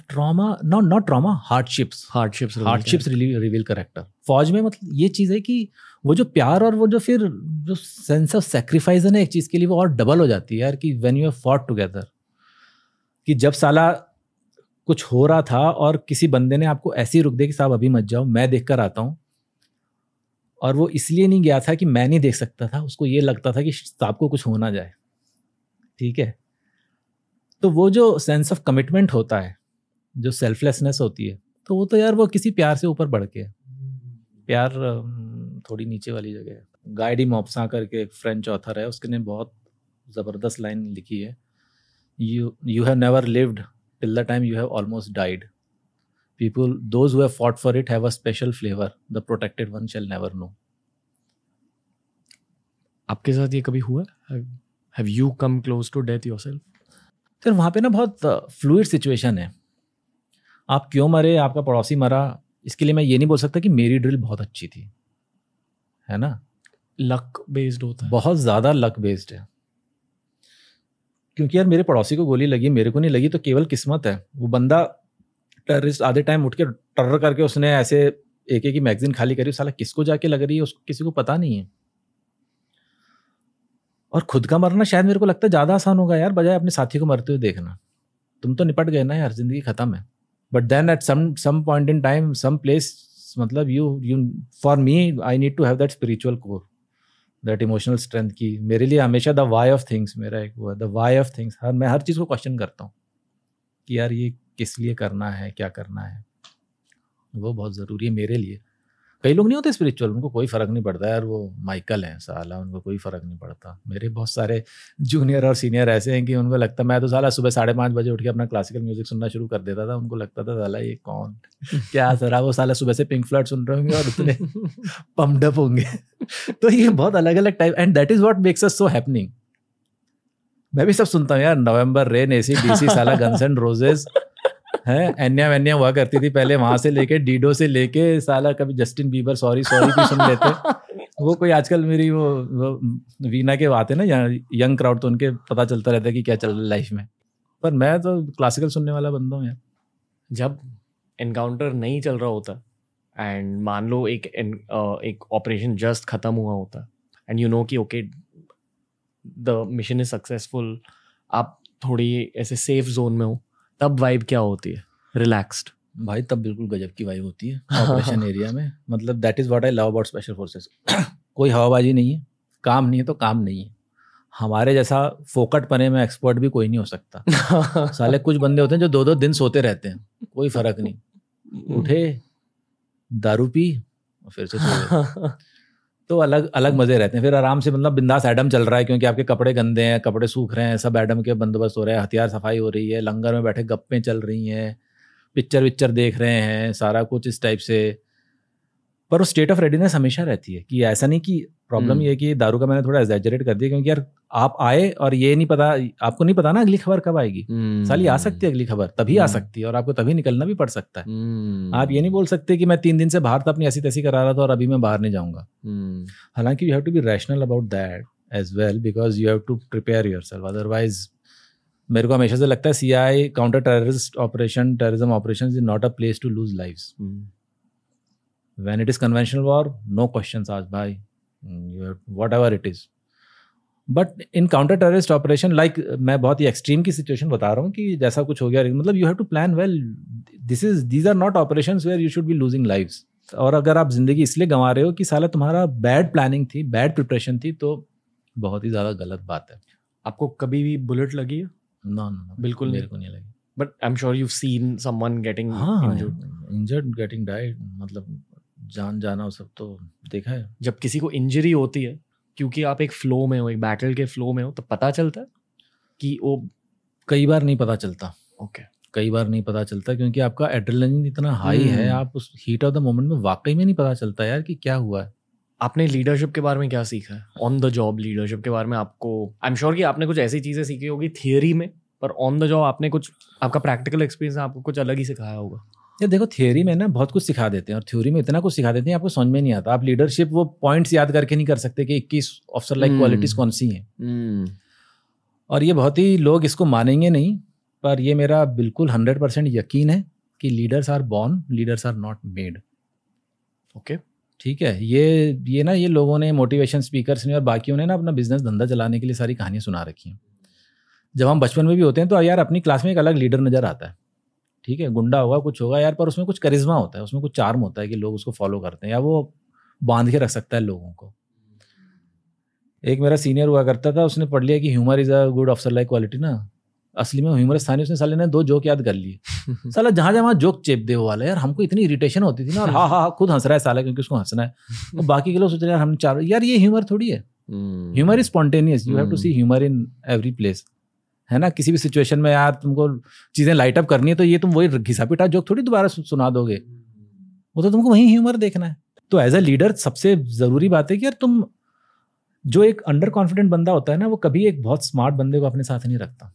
trauma not not trauma hardships hardships hardships reveal character फौज में मतलब ये चीज़ है कि वो जो प्यार और वो जो फिर जो सेंस ऑफ़ सेक्रीफाइस है ना एक चीज़ के लिए वो और डबल हो जाती है यार कि वेन यू फॉट टुगेदर कि जब साला कुछ हो रहा था और किसी बंदे ने आपको ऐसी रुक दिया कि साहब अभी मत जाओ मैं देख कर आता हूँ। और वो इसलिए नहीं गया था कि मैं नहीं देख सकता था उसको ये लगता था कि साहब को कुछ हो ना जाए। ठीक है? तो वो जो सेंस ऑफ़ कमिटमेंट होता है, जो सेल्फलेसनेस होती है तो वो तो यार वो किसी प्यार से ऊपर बढ़ के प्यार थोड़ी नीचे वाली जगह है। गाइडी मोपसा करके एक फ्रेंच ऑथर है, उसके ने बहुत ज़बरदस्त लाइन लिखी है। You you have never lived till the time you have almost died people those who fought for it have a special flavour the protected one shall never know आपके साथ ये कभी हुआ? Have you come close to death yourself फिर वहाँ पे ना बहुत फ्लूड सिचुएशन है। आप क्यों मरे? आपका पड़ोसी मरा। इसके लिए मैं ये नहीं बोल सकता कि मेरी ड्रिल बहुत अच्छी थी। है ना? लक बेस्ड होता है। बहुत ज़्यादा लक बेस्ड है। क्योंकि यार मेरे पड़ोसी को गोली लगी मेरे को नहीं लगी तो केवल किस्मत है। वो बंदा टेररिस्ट आधे टाइम उठ के टर्र करके उसने ऐसे एक एक की मैगजीन खाली करी साला किसको जाके लग रही है? उसको किसी को पता नहीं है। और खुद का मरना शायद मेरे को लगता है ज़्यादा आसान होगा यार, बजाय अपने साथी को मरते हुए देखना। तुम तो निपट गए ना यार, ज़िंदगी खत्म है। But then at some some point in time some place मतलब you you for me I need to have that spiritual core that emotional strength की। मेरे लिए हमेशा द वाई ऑफ़ थिंग्स मेरा एक वो है द वाई ऑफ़ थिंग्स हर, मैं हर चीज़ को क्वेश्चन करता हूँ कि यार ये किस लिए करना है, क्या करना है। वो बहुत ज़रूरी है मेरे लिए। कई लोग नहीं होते स्पिरिचुअल उनको कोई फ़र्क नहीं पड़ता यार वो माइकल हैं साला उनको कोई फ़र्क नहीं पड़ता। मेरे बहुत सारे जूनियर और सीनियर ऐसे हैं कि उनको लगता मैं तो साला सुबह साढ़े पाँच बजे उठ के अपना क्लासिकल म्यूज़िक सुनना शुरू कर देता था उनको लगता था साला ये कौन? क्या सर वो साला सुबह से पिंक फ्लड सुन रहे होंगे और उतने पम्पडअप होंगे? तो ये बहुत अलग अलग type and that is what makes us so happening मैं भी सब सुनता हूँ यार नवंबर रेन एसी डीसी साला गन्स एंड रोजेस है? एन्या वैन्या हुआ करती थी पहले वहाँ से लेके डीडो से लेके साला कभी जस्टिन बीबर सॉरी सॉरी भी सुन लेते। वो कोई आजकल मेरी वो, वो वीना के आते ना यंग क्राउड तो उनके पता चलता रहता है कि क्या चल रहा है लाइफ में। पर मैं तो क्लासिकल सुनने वाला बंदा हूँ यार। जब एनकाउंटर नहीं चल रहा होता एंड मान लो एक एक ऑपरेशन जस्ट खत्म हुआ होता एंड यू नो कि okay the mission is successful आप थोड़ी ऐसे सेफ़ जोन में हो तब वाइब क्या होती है? रिलैक्स्ड भाई तब बिल्कुल गजब की वाइब होती है ऑपरेशन एरिया में। मतलब that is what I love about special forces कोई हवाबाजी नहीं है। काम नहीं है तो काम नहीं है। हमारे जैसा फोकट पने में एक्सपर्ट भी कोई नहीं हो सकता। साले कुछ बंदे होते हैं जो दो दो दिन सोते रहते हैं। कोई फ़र्क नहीं। उठे दारू पी और फिर से सो तो अलग अलग मज़े रहते हैं फिर आराम से मतलब बिंदास एडम चल रहा है क्योंकि आपके कपड़े गंदे हैं कपड़े सूख रहे हैं सब एडम के बंदोबस्त हो रहे हैं हथियार सफ़ाई हो रही है लंगर में बैठे गप्पे चल रही हैं पिक्चर विक्चर देख रहे हैं सारा कुछ इस टाइप से पर वो स्टेट ऑफ़ रेडीनेस हमेशा रहती है कि ऐसा नहीं कि प्रॉब्लम हम्म। ये है कि दारू का मैंने थोड़ा एग्जैजरेट कर दिया क्योंकि यार आप आए और ये नहीं पता आपको नहीं पता ना अगली खबर कब आएगी साली आ सकती है अगली खबर तभी आ हम्म। सकती है और आपको तभी निकलना भी पड़ सकता है हम्म। आप ये नहीं बोल सकते कि मैं तीन दिन से बाहर था अपनी ऐसी तैसी करा रहा था और अभी मैं बाहर नहीं जाऊँगा हम्म। हालाँकि you have to be rational about that as well because you have to prepare yourself otherwise मेरे को हमेशा से लगता है see I counter terrorist operation terrorism operation is not a place to lose life hmm. It is conventional war no question bhai you have whatever it is but in counter terrorist operation like मैं बहुत ही extreme की situation बता रहा हूँ कि जैसा कुछ हो गया मतलब you have to plan well this is these are not operation where you should be losing lives और अगर आप ज़िंदगी इसलिए गंवा रहे हो कि साला तुम्हारा बैड प्लानिंग थी बैड प्रिपरेशन थी तो बहुत ही ज़्यादा गलत बात है। आपको कभी भी बुलेट लगी है? नो नो बिल्कुल मेरे को नहीं लगी। But I am sure you seen someone getting injured injured getting died मतलब जान जाना वो सब तो देखा है। जब किसी को इंजरी होती है क्योंकि आप एक फ्लो में हो एक बैटल के फ्लो में हो तो पता चलता है कि वो कई बार नहीं पता चलता ओके okay. कई बार नहीं पता चलता क्योंकि आपका एड्रेनलिन इतना हाई है हम्म। आप उस हीट ऑफ़ द मोमेंट में वाकई में नहीं पता चलता यार कि क्या हुआ है आपने लीडरशिप के बारे में क्या सीखा है ऑन द जॉब लीडरशिप के बारे में आपको आई एम श्योर कि आपने कुछ ऐसी चीज़ें सीखी होगी थियोरी में पर ऑन द जॉब आपने कुछ आपका प्रैक्टिकल एक्सपीरियंस आपको कुछ अलग ही सिखाया होगा यार देखो थियोरी में ना बहुत कुछ सिखा देते हैं और थ्योरी में इतना कुछ सिखा देते हैं आपको समझ में नहीं आता। आप लीडरशिप वो पॉइंट्स याद करके नहीं कर सकते कि 21 ऑफिसर लाइक हम्म। क्वालिटीज कौन सी हैं। और ये बहुत ही लोग इसको मानेंगे नहीं पर ये मेरा बिल्कुल हंड्रेड परसेंट यकीन है कि leaders are born leaders are not made okay ठीक है ये ये ना ये लोगों ने मोटिवेशन स्पीकर्स ने और बाकियों ने ना अपना बिज़नेस धंधा चलाने के लिए सारी कहानियाँ सुना रखी हैं। जब हम बचपन में भी होते हैं तो यार अपनी क्लास में एक अलग लीडर नज़र आता है। ठीक है गुंडा होगा कुछ होगा यार पर उसमें कुछ करिश्मा होता है उसमें कुछ चार्म होता है कि लोग उसको फॉलो करते हैं या वो बाँध के रख सकता है लोगों को। एक मेरा सीनियर हुआ करता था उसने पढ़ लिया कि humour is a good officer like quality ना। असली में ह्यूमरस था नहीं उसने साले ने दो जोक याद कर लिए। साला जहाँ जहाँ जोक चेप दे वो वाला यार हमको इतनी इरिटेशन होती थी ना और हाँ हाँ हाँ खुद हंस रहा है साला क्योंकि उसको हंसना है। और बाकी के लोग सोच रहे हैं यार हम चार यार ये ह्यूमर थोड़ी है। Humour is spontaneous you have to see humour in every place है ना? किसी भी सिचुएशन में यार तुमको चीज़ें लाइट अप करनी है तो ये तुम वही घिसा पिटा जोक थोड़ी दोबारा सुना दोगे। वो तो तुमको वही ह्यूमर देखना है। तो एज अ लीडर सबसे ज़रूरी बात है कि यार तुम जो एक अंडर कॉन्फिडेंट बंदा होता है ना वो कभी एक बहुत स्मार्ट बंदे को अपने साथ नहीं रखता।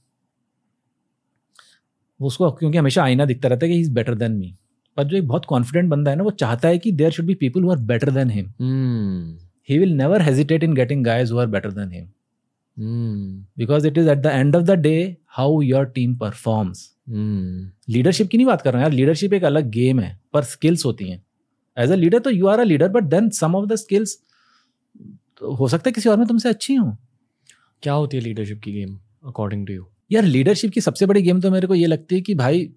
वो उसको क्योंकि हमेशा आईना दिखता रहता है कि इज़ बेटर देन मी पर जो एक बहुत कॉन्फिडेंट बंदा है ना वो चाहता है कि there should be people who are better than him he will never hesitate in getting guys who are better than because it is at the end of the day how your team performs. Leadership की नहीं बात कर रहा हूँ यार। Leadership एक अलग game है पर स्किल्स होती हैं। एज अ लीडर तो you are a leader but then some of the skills हो सकता है किसी और में तुमसे अच्छी हो। क्या होती है लीडरशिप की गेम अकॉर्डिंग टू यू यार लीडरशिप की सबसे बड़ी गेम तो मेरे को ये लगती है कि भाई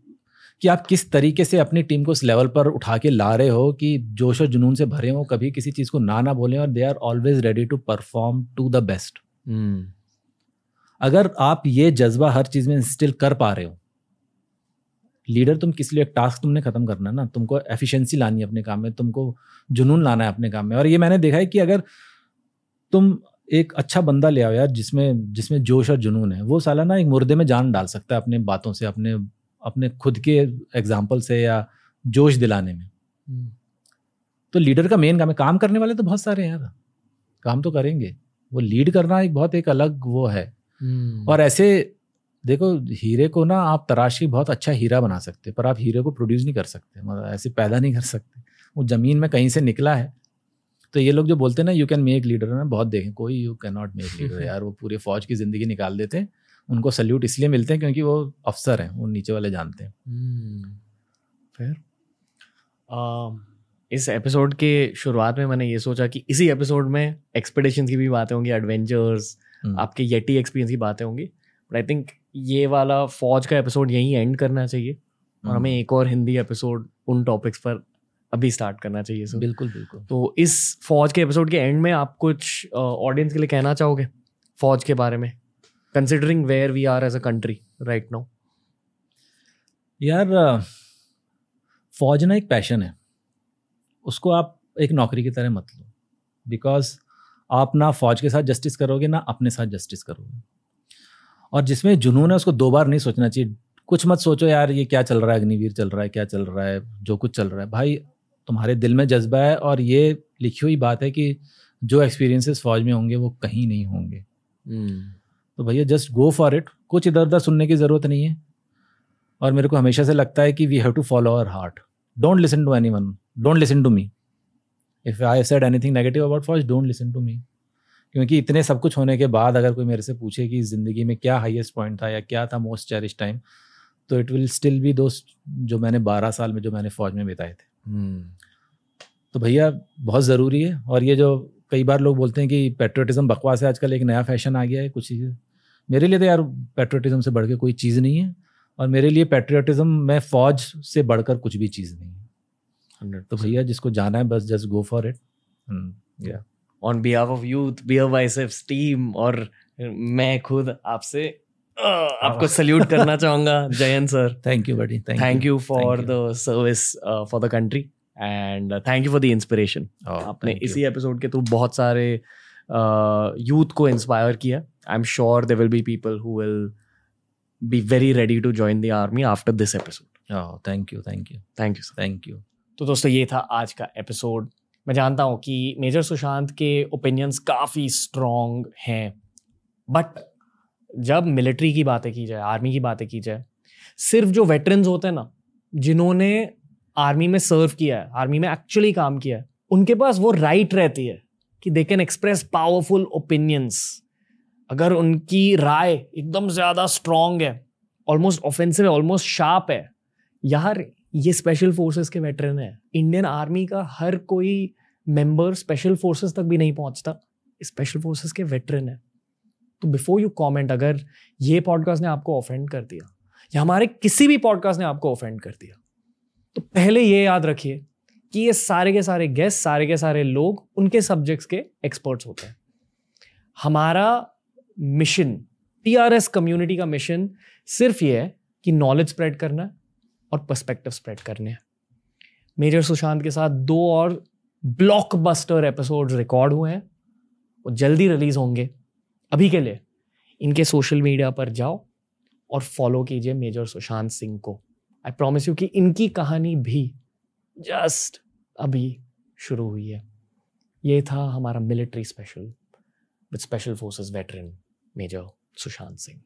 कि आप किस तरीके से अपनी टीम को इस लेवल पर उठा के ला रहे हो कि जोश और जुनून से भरे हो कभी किसी चीज़ को ना ना बोलें और they are always ready to perform to the best अगर आप ये जज्बा हर चीज़ में इंस्टिल कर पा रहे हो लीडर तुम किस लिए एक टास्क तुमने खत्म करना है ना तुमको एफिशिएंसी लानी है अपने काम में तुमको जुनून लाना है अपने काम में। और ये मैंने देखा है कि अगर तुम एक अच्छा बंदा ले आओ यार जिसमें जिसमें जोश और जुनून है वो साला ना एक मुर्दे में जान डाल सकता है अपने बातों से अपने अपने खुद के एग्ज़ाम्पल से या जोश दिलाने में। तो लीडर का मेन काम है काम करने वाले तो बहुत सारे हैं यार काम तो करेंगे। वो लीड करना एक बहुत एक अलग वो है। और ऐसे देखो हीरे को ना आप तराश के बहुत अच्छा हीरा बना सकते पर आप हीरे को प्रोड्यूस नहीं कर सकते मतलब ऐसे पैदा नहीं कर सकते। वो ज़मीन में कहीं से निकला है तो ये लोग जो बोलते हैं ना यू कैन मेक लीडर ना बहुत देखें कोई you can not make leader यार वो पूरे फौज की ज़िंदगी निकाल देते हैं उनको सल्यूट इसलिए मिलते हैं क्योंकि वो अफसर हैं वो नीचे वाले जानते हैं। फिर? इस एपिसोड के शुरुआत में मैंने ये सोचा कि इसी एपिसोड में एक्सपेडिशन की भी बातें होंगी एडवेंचर्स हम्म, आपके येटी एक्सपीरियंस की बातें होंगी। बट आई थिंक ये वाला फौज का एपिसोड यहीं एंड करना चाहिए और हमें एक और हिंदी एपिसोड उन टॉपिक्स पर अभी स्टार्ट करना चाहिए सर बिल्कुल बिल्कुल। तो इस फौज के एपिसोड के एंड में आप कुछ ऑडियंस के लिए कहना चाहोगे फौज के बारे में? Considering where we are as a country right now यार फौज ना एक पैशन है। उसको आप एक नौकरी की तरह मत लो। बिकॉज़ आप ना फौज के साथ जस्टिस करोगे ना अपने साथ जस्टिस करोगे। और जिसमें जुनून है उसको दो बार नहीं सोचना चाहिए। कुछ मत सोचो यार ये क्या चल रहा है? अग्निवीर चल रहा है क्या चल रहा है? जो कुछ चल रहा है। भाई तुम्हारे दिल में जज्बा है और ये लिखी हुई बात है कि जो एक्सपीरियंसेस फौज में होंगे वो कहीं नहीं होंगे। तो भैया जस्ट गो फॉर इट कुछ इधर उधर सुनने की ज़रूरत नहीं है। और मेरे को हमेशा से लगता है कि we have to follow our heart don't listen to anyone don't listen to me if I said anything negative about फॉज don't listen to me क्योंकि इतने सब कुछ होने के बाद अगर कोई मेरे से पूछे कि ज़िंदगी में क्या हाईएस्ट पॉइंट था या क्या था मोस्ट चेरिश टाइम तो इट विल स्टिल बी दोस्त जो मैंने बारह साल में जो मैंने फौज में बिताए थे। तो भैया बहुत ज़रूरी है। और ये जो कई बार लोग बोलते हैं कि पेट्रोटिज्म बकवास है आजकल एक नया फ़ैशन आ गया है कुछ चीज़। मेरे लिए तो यार पेट्रोटिज्म से बढ़ के कोई चीज़ नहीं है। और मेरे लिए पेट्रियोटिज्म में फ़ौज से बढ़कर कुछ भी चीज़ नहीं है। तो भैया जिसको जाना है बस जस्ट गो फॉर इट या on behalf of youth Beer Biceps team और मैं खुद आपसे आपको सल्यूट करना चाहूँगा Jayant sir. Thank you buddy thank you for the service for the country and thank you for the inspiration आपने इसी एपिसोड के थ्रू बहुत सारे यूथ को इंस्पायर किया. I am sure they will be people who will be very ready to join the army after this episode thank you thank you thank you thank you तो दोस्तों ये था आज का एपिसोड मैं जानता हूँ कि मेजर सुशांत के ओपिनियंस काफ़ी स्ट्रॉन्ग हैं। बट जब मिलिट्री की बातें की जाए आर्मी की बातें की जाए सिर्फ़ जो वेटरन्स होते हैं ना जिन्होंने आर्मी में सर्व किया है आर्मी में एक्चुअली काम किया है उनके पास वो राइट right रहती है कि they can express powerful opinions अगर उनकी राय एकदम ज़्यादा स्ट्रॉन्ग है ऑलमोस्ट ऑफेंसिव है ऑलमोस्ट शार्प है, यार, ये स्पेशल फोर्सेस के वेटरन है। इंडियन आर्मी का हर कोई मेंबर स्पेशल फोर्सेस तक भी नहीं पहुँचता स्पेशल फोर्सेस के वेटरन है। तो बिफोर यू कमेंट अगर ये पॉडकास्ट ने आपको ऑफेंड कर दिया, या हमारे किसी भी पॉडकास्ट ने आपको ऑफेंड कर दिया तो पहले ये याद रखिए कि ये सारे के सारे गेस्ट सारे के सारे लोग, उनके सब्जेक्ट्स के एक्सपर्ट्स होते हैं। हमारा मिशन टीआरएस कम्युनिटी का मिशन सिर्फ़ ये है कि नॉलेज स्प्रेड करना है और पर्सपेक्टिव स्प्रेड करने हैं। मेजर सुशांत के साथ दो और ब्लॉकबस्टर एपिसोड रिकॉर्ड हुए हैं। वो जल्दी रिलीज़ होंगे। अभी के लिए इनके सोशल मीडिया पर जाओ और फॉलो कीजिए मेजर सुशांत सिंह को। आई प्रॉमिस यू कि इनकी कहानी भी जस्ट अभी शुरू हुई है। ये था हमारा military special with special forces veteran major Sushant Singh